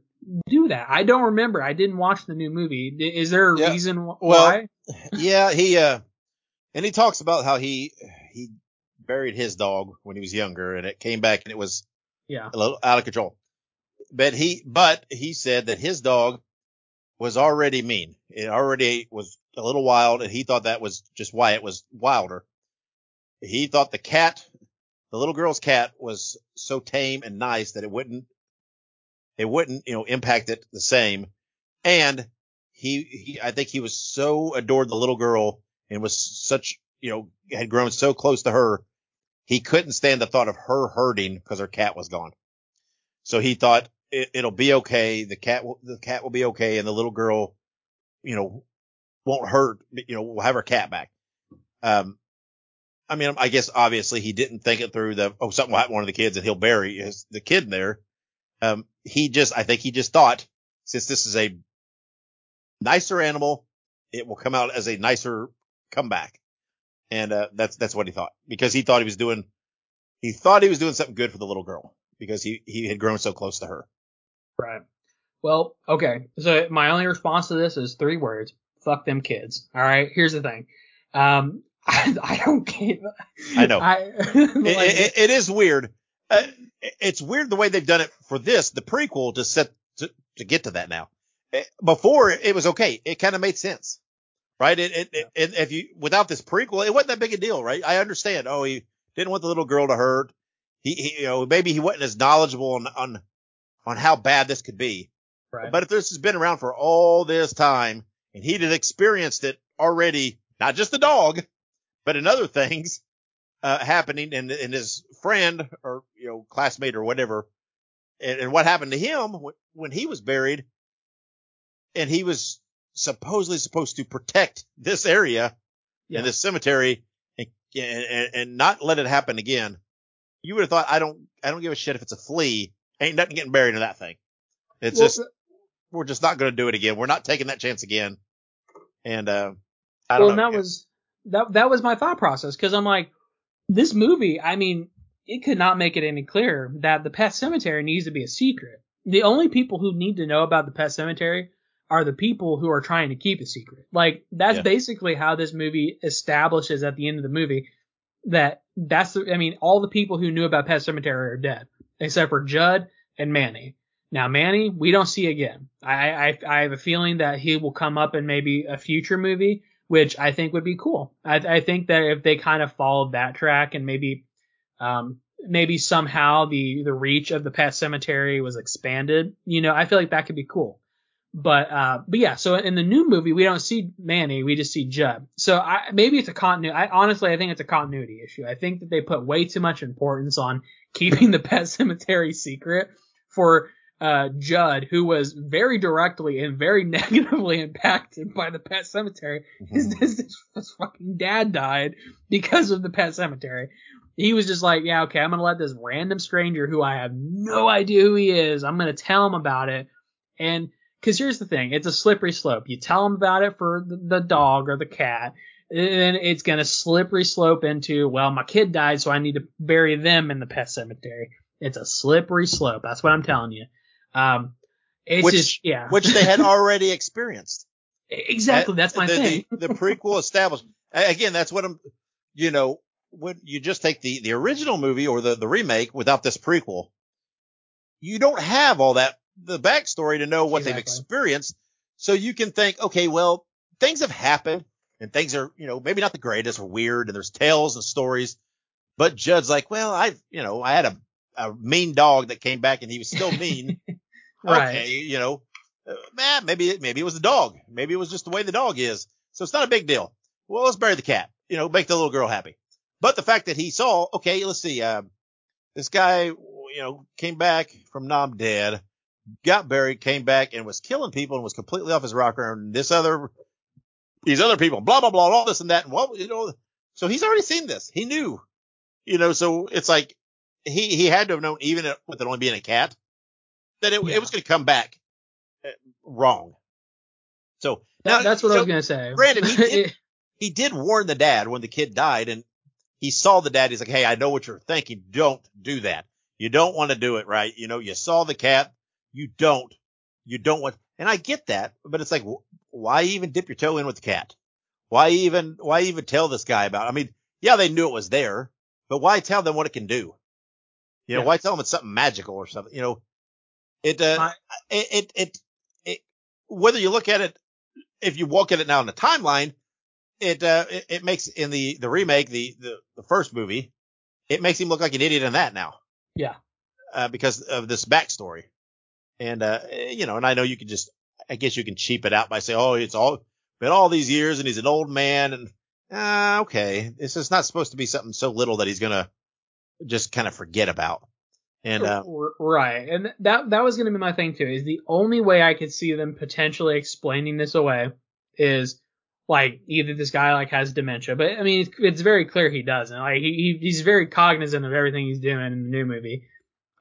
do that? I don't remember. I didn't watch the new movie. Is there a yeah. reason why? Well, yeah, he uh, and he talks about how he he buried his dog when he was younger, and it came back and it was yeah a little out of control. But he but he said that his dog was already mean. It already was a little wild, and he thought that was just why it was wilder. He thought the cat, the little girl's cat, was so tame and nice that it wouldn't, it wouldn't, you know, impact it the same. And he, he, I think he was so adored the little girl and was such, you know, had grown so close to her, he couldn't stand the thought of her hurting because her cat was gone. So he thought it, will be okay. The cat will, the cat will be okay, and the little girl, you know, won't hurt. You know, we'll have her cat back. Um, I mean, I guess obviously he didn't think it through the, oh, something will happen to one of the kids and he'll bury his, the kid there. Um, he just, I think he just thought since this is a nicer animal, it will come out as a nicer comeback. And, uh, that's, that's what he thought because he thought he was doing, he thought he was doing something good for the little girl because he, he had grown so close to her. Right. Well, okay. So my only response to this is three words fuck them kids. All right. Here's the thing. Um, I, I don't care. I know. I, like, it, it, it is weird. Uh, it's weird the way they've done it for this, the prequel to set to, to get to that now. Eh, before it was okay. It kind of made sense, right? It, it, it, if you, without this prequel, it wasn't that big a deal, right? I understand. Oh, he didn't want the little girl to hurt. He, he you know, maybe he wasn't as knowledgeable on, on, on how bad this could be. Right. But if this has been around for all this time and he'd have experienced it already, not just the dog, but in other things, uh, happening and, and his friend or, you know, classmate or whatever. And, and what happened to him when, when he was buried and he was supposedly supposed to protect this area yeah. in this cemetery and, and, and not let it happen again. You would have thought, I don't, I don't give a shit if it's a flea. Ain't nothing getting buried in that thing. It's well, just, we're just not going to do it again. We're not taking that chance again. And, uh, I don't well, know. that was, that, that was my thought process. Cause I'm like, this movie, I mean, it could not make it any clearer that the pet cemetery needs to be a secret. The only people who need to know about the pet cemetery are the people who are trying to keep a secret. Like that's yeah. basically how this movie establishes at the end of the movie that that's the, I mean, all the people who knew about Pet Cemetery are dead except for Jud and Manny. Now Manny, we don't see again. I, I, I have a feeling that he will come up in maybe a future movie, which I think would be cool. I, I think that if they kind of followed that track and maybe, um, maybe somehow the, the reach of the pet cemetery was expanded, you know, I feel like that could be cool. But, uh, but yeah, so in the new movie, we don't see Manny, we just see Jud. So I, maybe it's a continuity. I honestly, I think it's a continuity issue. I think that they put way too much importance on keeping the pet cemetery secret for uh, Jud, who was very directly and very negatively impacted by the pet cemetery, mm-hmm. his, his, his fucking dad died because of the pet cemetery. He was just like, yeah, okay, I'm gonna let this random stranger who I have no idea who he is, I'm gonna tell him about it. And, cause here's the thing, it's a slippery slope. You tell him about it for the, the dog or the cat, and it's gonna slippery slope into, well, my kid died, so I need to bury them in the pet cemetery. It's a slippery slope. That's what I'm telling you. Um, it's which, just, yeah. which they had already experienced. Exactly. That's my the, thing. The, the prequel established. Again, that's what I'm, you know, when you just take the, the original movie or the, the remake without this prequel, you don't have all that, the backstory to know what exactly. they've experienced. So you can think, okay, well, things have happened and things are, you know, maybe not the greatest or weird and there's tales and stories, but Jud's like, well, I've, you know, I had a, a mean dog that came back and he was still mean. right. Okay, you know, uh, man, maybe maybe it was the dog. Maybe it was just the way the dog is. So it's not a big deal. Well, let's bury the cat. You know, make the little girl happy. But the fact that he saw, okay, let's see, uh, this guy, you know, came back from Nam dead, got buried, came back and was killing people and was completely off his rocker. And this other, these other people, blah blah blah, all this and that, and what, you know, so he's already seen this. He knew, you know, so it's like he he had to have known even with it only being a cat that it, yeah. it was going to come back uh, wrong. So now, that's what so, I was going to say. Brandon, he did, he did warn the dad when the kid died, and he saw the dad. He's like, "Hey, I know what you're thinking. Don't do that. You don't want to do it, right? You know, you saw the cat. You don't. You don't want." And I get that, but it's like, why even dip your toe in with the cat? Why even why even tell this guy about? It? I mean, yeah, they knew it was there, but why tell them what it can do? You know, yeah. why tell them it's something magical or something? You know, it, uh, it, it, it, it, whether you look at it, if you walk at it now in the timeline, it, uh, it, it, makes in the, the remake, the, the, the first movie, it makes him look like an idiot in that now. Yeah. Uh, because of this backstory. And, uh, you know, and I know you can just, I guess you can cheap it out by saying, oh, it's all been all these years and he's an old man and, uh, okay. This is not supposed to be something so little that he's going to just kind of forget about. And uh, right, and that that was going to be my thing too. Is the only way I could see them potentially explaining this away is like either this guy like has dementia, but I mean it's, it's very clear he doesn't. Like he he's very cognizant of everything he's doing in the new movie.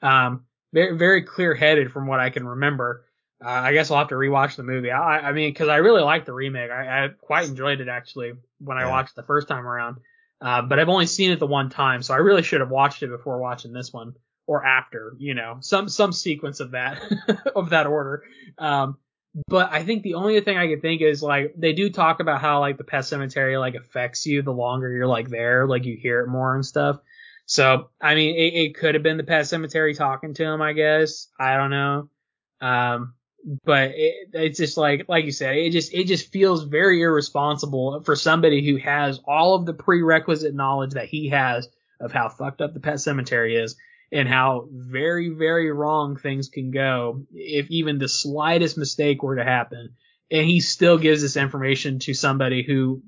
Um, very very clear headed from what I can remember. Uh, I guess I'll have to rewatch the movie. I, I mean, because I really liked the remake. I, I quite enjoyed it actually when I watched the first time around. Uh, but I've only seen it the one time, so I really should have watched it before watching this one or after, you know, some some sequence of that of that order. Um, but I think the only thing I could think is like they do talk about how like the pet cemetery like affects you the longer you're like there, like you hear it more and stuff. So I mean, it, it could have been the pet cemetery talking to him, I guess. I don't know. Um, but it, it's just like like you said, it just it just feels very irresponsible for somebody who has all of the prerequisite knowledge that he has of how fucked up the pet cemetery is and how very very wrong things can go if even the slightest mistake were to happen. And he still gives this information to somebody who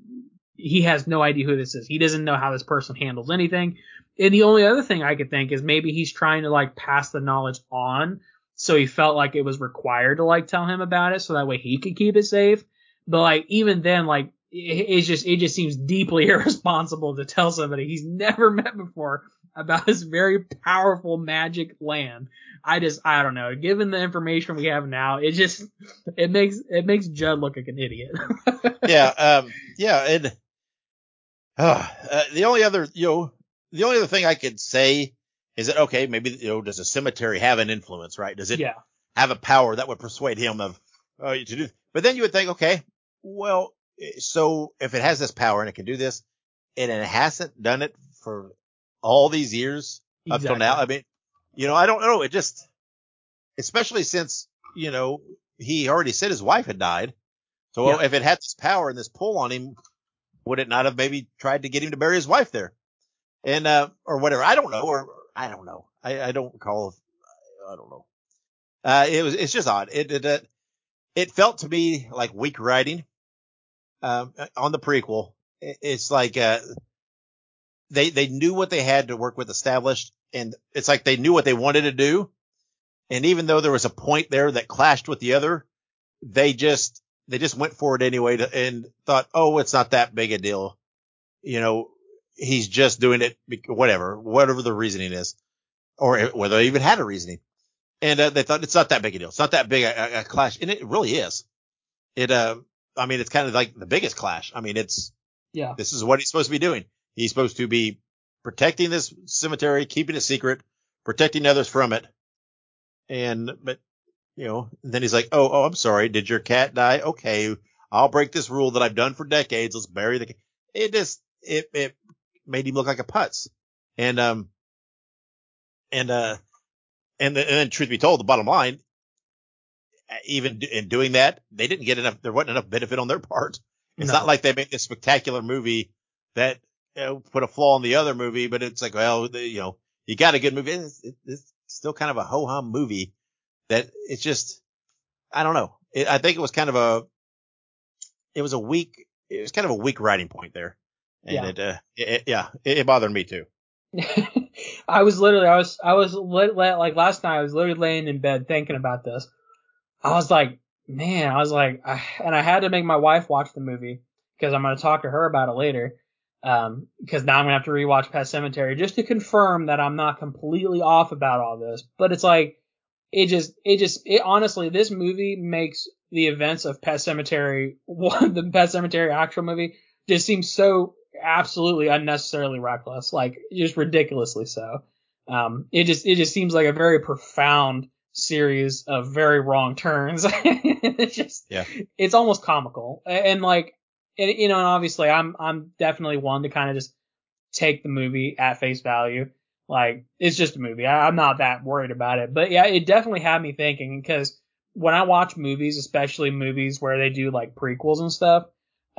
he has no idea who this is. He doesn't know how this person handles anything. And the only other thing I could think is maybe he's trying to like pass the knowledge on so he felt like it was required to like tell him about it so that way he could keep it safe. But like even then, like it, it's just it just seems deeply irresponsible to tell somebody he's never met before about this very powerful magic land. I just I don't know. Given the information we have now, it just it makes it makes Jud look like an idiot. yeah, um, yeah, and uh, uh, the only other you know the only other thing I could say is it okay? Maybe you know, does a cemetery have an influence, right? Does it yeah. have a power that would persuade him of uh, to do? But then you would think, okay, well, so if it has this power and it can do this, and it hasn't done it for all these years exactly. up till now, I mean, you know, I don't know. It just, especially since you know he already said his wife had died. So yeah. if it had this power and this pull on him, would it not have maybe tried to get him to bury his wife there? And, uh, or whatever. I don't know. Or, I don't know. I, I don't recall. I don't know. Uh, it was, it's just odd. It, it, it, it felt to me like weak writing, um, on the prequel. It's like, uh, they, they knew what they had to work with established and it's like they knew what they wanted to do. And even though there was a point there that clashed with the other, they just, they just went for it anyway to, and thought, oh, it's not that big a deal. You know, he's just doing it, whatever, whatever the reasoning is, or whether they even had a reasoning. And uh, they thought it's not that big a deal. It's not that big a, a, clash, and it really is. It, uh, I mean, it's kind of like the biggest clash. I mean, it's, yeah, this is what he's supposed to be doing. He's supposed to be protecting this cemetery, keeping it secret, protecting others from it. And, but, you know, then he's like, oh, oh, I'm sorry. Did your cat die? Okay. I'll break this rule that I've done for decades. Let's bury the, it just, it, it made him look like a putz. And, um, and, uh, and, the, and then truth be told, the bottom line, even in doing that, they didn't get enough, there wasn't enough benefit on their part. It's no. not like they made this spectacular movie that you know, put a flaw in the other movie, but it's like, well, you know, you got a good movie. It's, it's still kind of a ho hum movie that it's just, I don't know. It, I think it was kind of a, it was a weak, it was kind of a weak writing point there. And yeah. it, uh, it, it yeah, it, it, bothered me too. I was literally, I was, I was lit, like last night, I was literally laying in bed thinking about this. I was like, man, I was like, I, and I had to make my wife watch the movie because I'm going to talk to her about it later. Um, because now I'm gonna have to rewatch Pet Sematary just to confirm that I'm not completely off about all this. But it's like, it just, it just, it honestly, this movie makes the events of Pet Sematary, one, the Pet Sematary actual movie, just seems so absolutely unnecessarily reckless, like just ridiculously so. Um, it just, it just seems like a very profound series of very wrong turns. it's just, yeah, it's almost comical. And like, and, you know, and obviously I'm, I'm definitely one to kind of just take the movie at face value. Like, it's just a movie. I, I'm not that worried about it. But yeah, it definitely had me thinking because when I watch movies, especially movies where they do like prequels and stuff,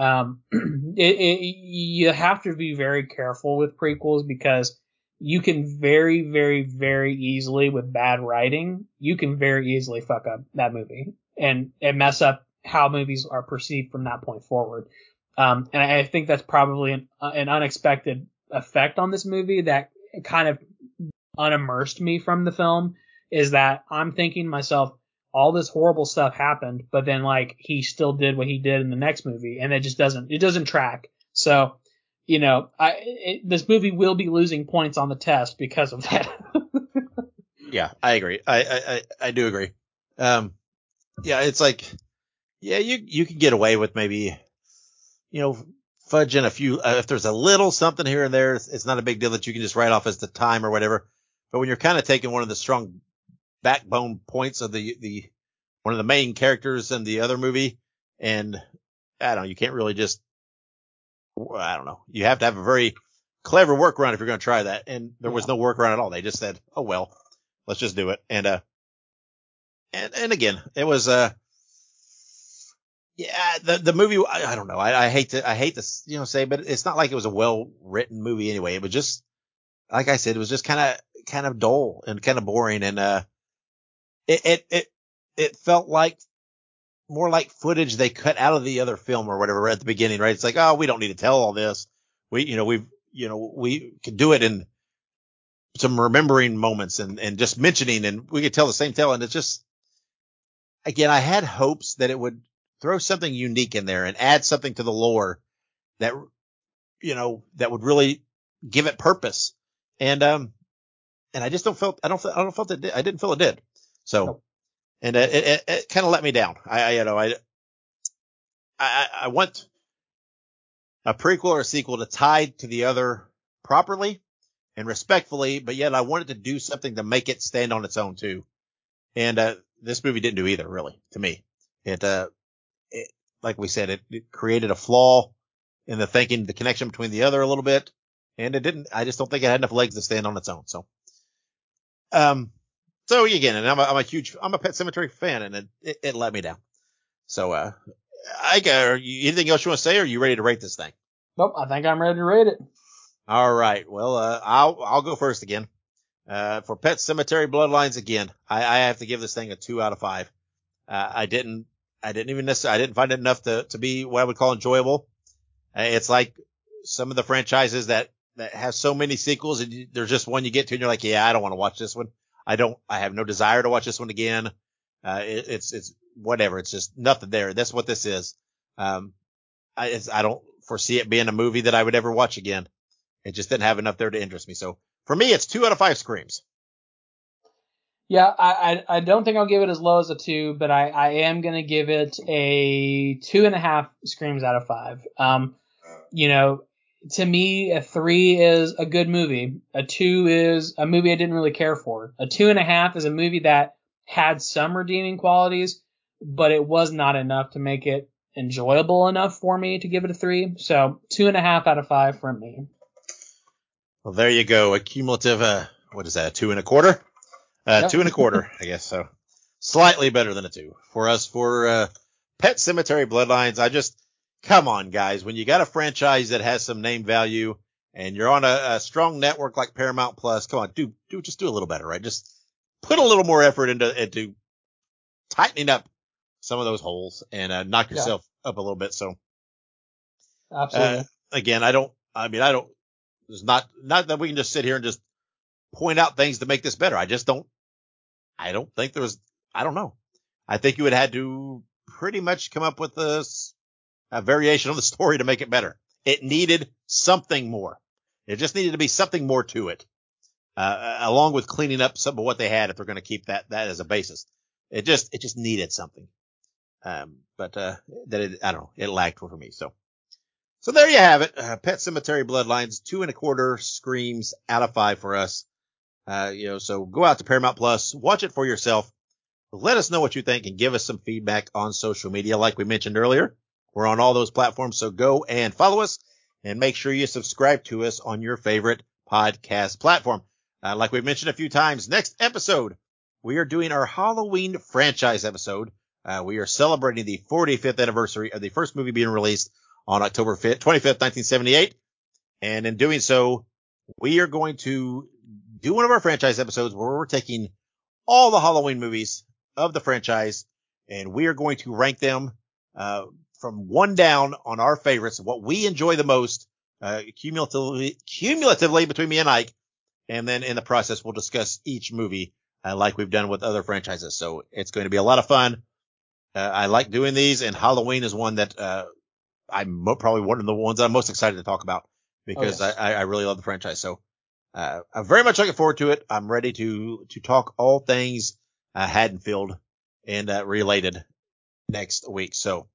um, it, it, you have to be very careful with prequels because you can very, very, very easily with bad writing, you can very easily fuck up that movie and, and mess up how movies are perceived from that point forward. Um, and I think that's probably an, an unexpected effect on this movie that kind of unimmersed me from the film is that I'm thinking myself, all this horrible stuff happened, but then like he still did what he did in the next movie, and it just doesn't it doesn't track. So, you know, I it, this movie will be losing points on the test because of that. yeah, I agree. I, I I do agree. Um, yeah, it's like yeah, you you can get away with maybe, you know, fudging a few. Uh, if there's a little something here and there, it's, it's, not a big deal that you can just write off as the time or whatever. But when you're kind of taking one of the strong backbone points of the the one of the main characters in the other movie, and I don't know, you can't really just. I don't know. You have to have a very clever workaround if you're going to try that. And there was no workaround at all. They just said, "Oh well, let's just do it." And uh, and and again, it was uh yeah, the the movie. I, I don't know. I, I, hate to I hate to you know say, but it's not like it was a well written movie anyway. It was just like I said, it was just kind of kind of dull and kind of boring, and uh, it it it it felt like more like footage they cut out of the other film or whatever at the beginning, right? It's like, oh, we don't need to tell all this. We you know we've you know we could do it in some remembering moments and and just mentioning, and we could tell the same tale, and it's just again, I had hopes that it would throw something unique in there and add something to the lore that, you know, that would really give it purpose. And, um, and I just don't feel, I don't I don't feel that I didn't feel it did. So, nope. and it, it, it kind of let me down. I, I, you know, I, I, I want a prequel or a sequel to tie to the other properly and respectfully, but yet I wanted to do something to make it stand on its own too. And, uh, this movie didn't do either really to me. It, uh, it, like we said, it, it created a flaw in the thinking, the connection between the other a little bit. And it didn't, I just don't think it had enough legs to stand on its own. So, um, so again, and I'm a, I'm a huge, I'm a Pet Sematary fan and it, it, it let me down. So, uh, I got, anything else you want to say or are you ready to rate this thing? Nope. I think I'm ready to rate it. All right. Well, uh, I'll, I'll go first again. Uh, for Pet Sematary Bloodlines again, I, I have to give this thing a two out of five. Uh, I didn't I didn't even necessarily, I didn't find it enough to, to be what I would call enjoyable. Uh, it's like some of the franchises that, that have so many sequels and you, there's just one you get to and you're like, yeah, I don't want to watch this one. I don't, I have no desire to watch this one again. Uh, it, it's, it's whatever. It's just nothing there. That's what this is. Um, I, I don't foresee it being a movie that I would ever watch again. It just didn't have enough there to interest me. So for me, it's two out of five screams. Yeah, I, I, I don't think I'll give it as low as a two, but I, I am gonna give it a two and a half screams out of five. Um, you know, to me, a three is a good movie. A two is a movie I didn't really care for. A two and a half is a movie that had some redeeming qualities, but it was not enough to make it enjoyable enough for me to give it a three. So two and a half out of five from me. Well, there you go. A cumulative, uh, what is that? A two and a quarter? Uh, yep. two and a quarter, I guess so. Slightly better than a two for us for, uh, Pet Sematary Bloodlines. I just, come on guys, when you got a franchise that has some name value and you're on a, a strong network like Paramount Plus, come on, do, do, just do a little better, right? Just put a little more effort into, into tightening up some of those holes and, uh, knock yourself yeah. up a little bit. So, absolutely. Uh, again, I don't, I mean, I don't, there's not, not that we can just sit here and just point out things to make this better. I just don't, I don't think there was, I don't know. I think you would have had to pretty much come up with a, a variation of the story to make it better. It needed something more. It just needed to be something more to it. Uh, along with cleaning up some of what they had if they're going to keep that, that as a basis. It just, it just needed something. Um, but, uh, that it, I don't know, it lacked for me. So, so there you have it. Uh, Pet Sematary Bloodlines, two and a quarter screams out of five for us. Uh, you know, so go out to Paramount Plus, watch it for yourself. Let us know what you think and give us some feedback on social media. Like we mentioned earlier, we're on all those platforms. So go and follow us and make sure you subscribe to us on your favorite podcast platform. Uh, like we've mentioned a few times, next episode, we are doing our Halloween franchise episode. Uh, we are celebrating the 45th anniversary of the first movie being released on October 5th, 25th, 1978. And in doing so, we are going to do one of our franchise episodes where we're taking all the Halloween movies of the franchise and we are going to rank them, uh, from one down on our favorites, what we enjoy the most, uh, cumulatively, cumulatively between me and Ike. And then in the process, we'll discuss each movie, uh, like we've done with other franchises. So it's going to be a lot of fun. Uh, I like doing these and Halloween is one that, uh, I'm probably one of the ones I'm most excited to talk about because oh, yes. I, I really love the franchise. So, uh, I'm very much looking forward to it. I'm ready to, to talk all things, uh, Haddonfield and, uh, related next week. So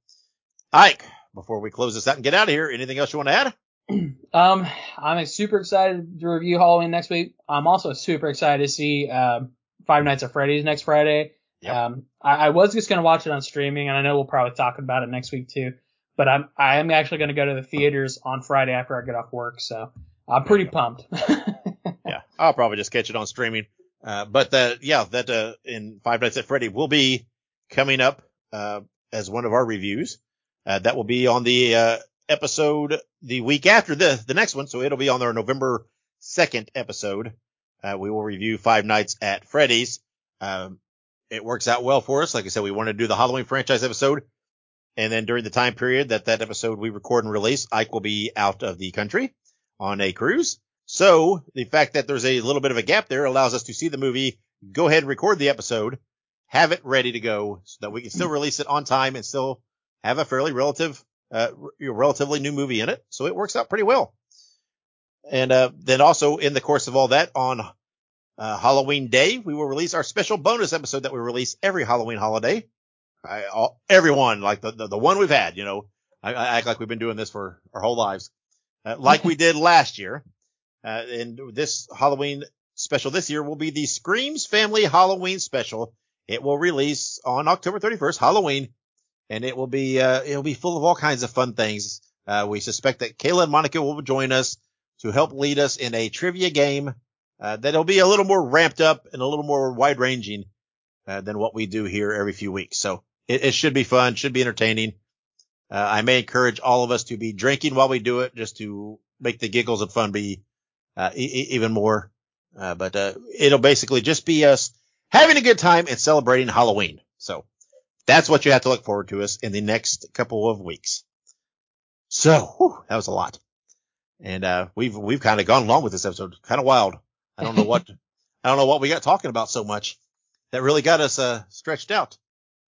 Ike, before we close this out and get out of here, anything else you want to add? Um, I'm super excited to review Halloween next week. I'm also super excited to see, uh, Five Nights at Freddy's next Friday. Yep. Um, I, I was just going to watch it on streaming and I know we'll probably talk about it next week too, but I'm, I am actually going to go to the theaters on Friday after I get off work. So I'm pretty pumped. yeah. I'll probably just catch it on streaming. Uh, but that, yeah, that, uh, in Five Nights at Freddy will be coming up, uh, as one of our reviews. Uh, that will be on the, uh, episode the week after the, the next one. So it'll be on our November 2nd episode. Uh, we will review Five Nights at Freddy's. Um, it works out well for us. Like I said, we want to do the Halloween franchise episode. And then during the time period that that episode we record and release, Ike will be out of the country on a cruise. So the fact that there's a little bit of a gap there allows us to see the movie, go ahead and record the episode, have it ready to go so that we can still release it on time and still have a fairly relative, uh, relatively new movie in it. So it works out pretty well. And, uh, then also in the course of all that on, uh, Halloween day, we will release our special bonus episode that we release every Halloween holiday. I, all, everyone, like the, the, the, one we've had, you know, I, I, act like we've been doing this for our whole lives, uh, like we did last year. Uh, and this Halloween special this year will be the Screams Family Halloween special. It will release on October 31st, Halloween, and it will be uh, it'll be full of all kinds of fun things. Uh, we suspect that Kayla and Monica will join us to help lead us in a trivia game uh, that'll be a little more ramped up and a little more wide ranging uh, than what we do here every few weeks. So it, it should be fun, should be entertaining. Uh, I may encourage all of us to be drinking while we do it, just to make the giggles and fun be uh, e- even more. but it'll basically just be us having a good time and celebrating Halloween. So that's what you have to look forward to us in the next couple of weeks. So whew, that was a lot. And, uh, we've, we've kind of gone along with this episode. Kind of wild. I don't know what, I don't know what we got talking about so much that really got us uh, stretched out.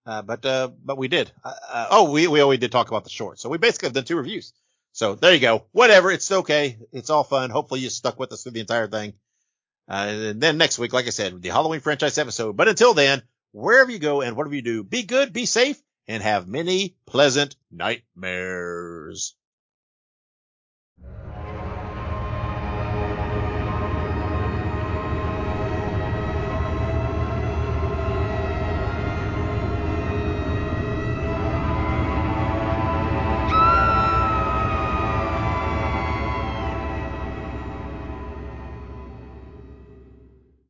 Uh, but uh, but we did. Uh, uh, oh, we we always did talk about the short. So we basically have done two reviews. So there you go. Whatever. It's okay. It's all fun. Hopefully you stuck with us through the entire thing. Uh, and then next week, like I said, the Halloween franchise episode. But until then, wherever you go and whatever you do, be good, be safe, and have many pleasant nightmares.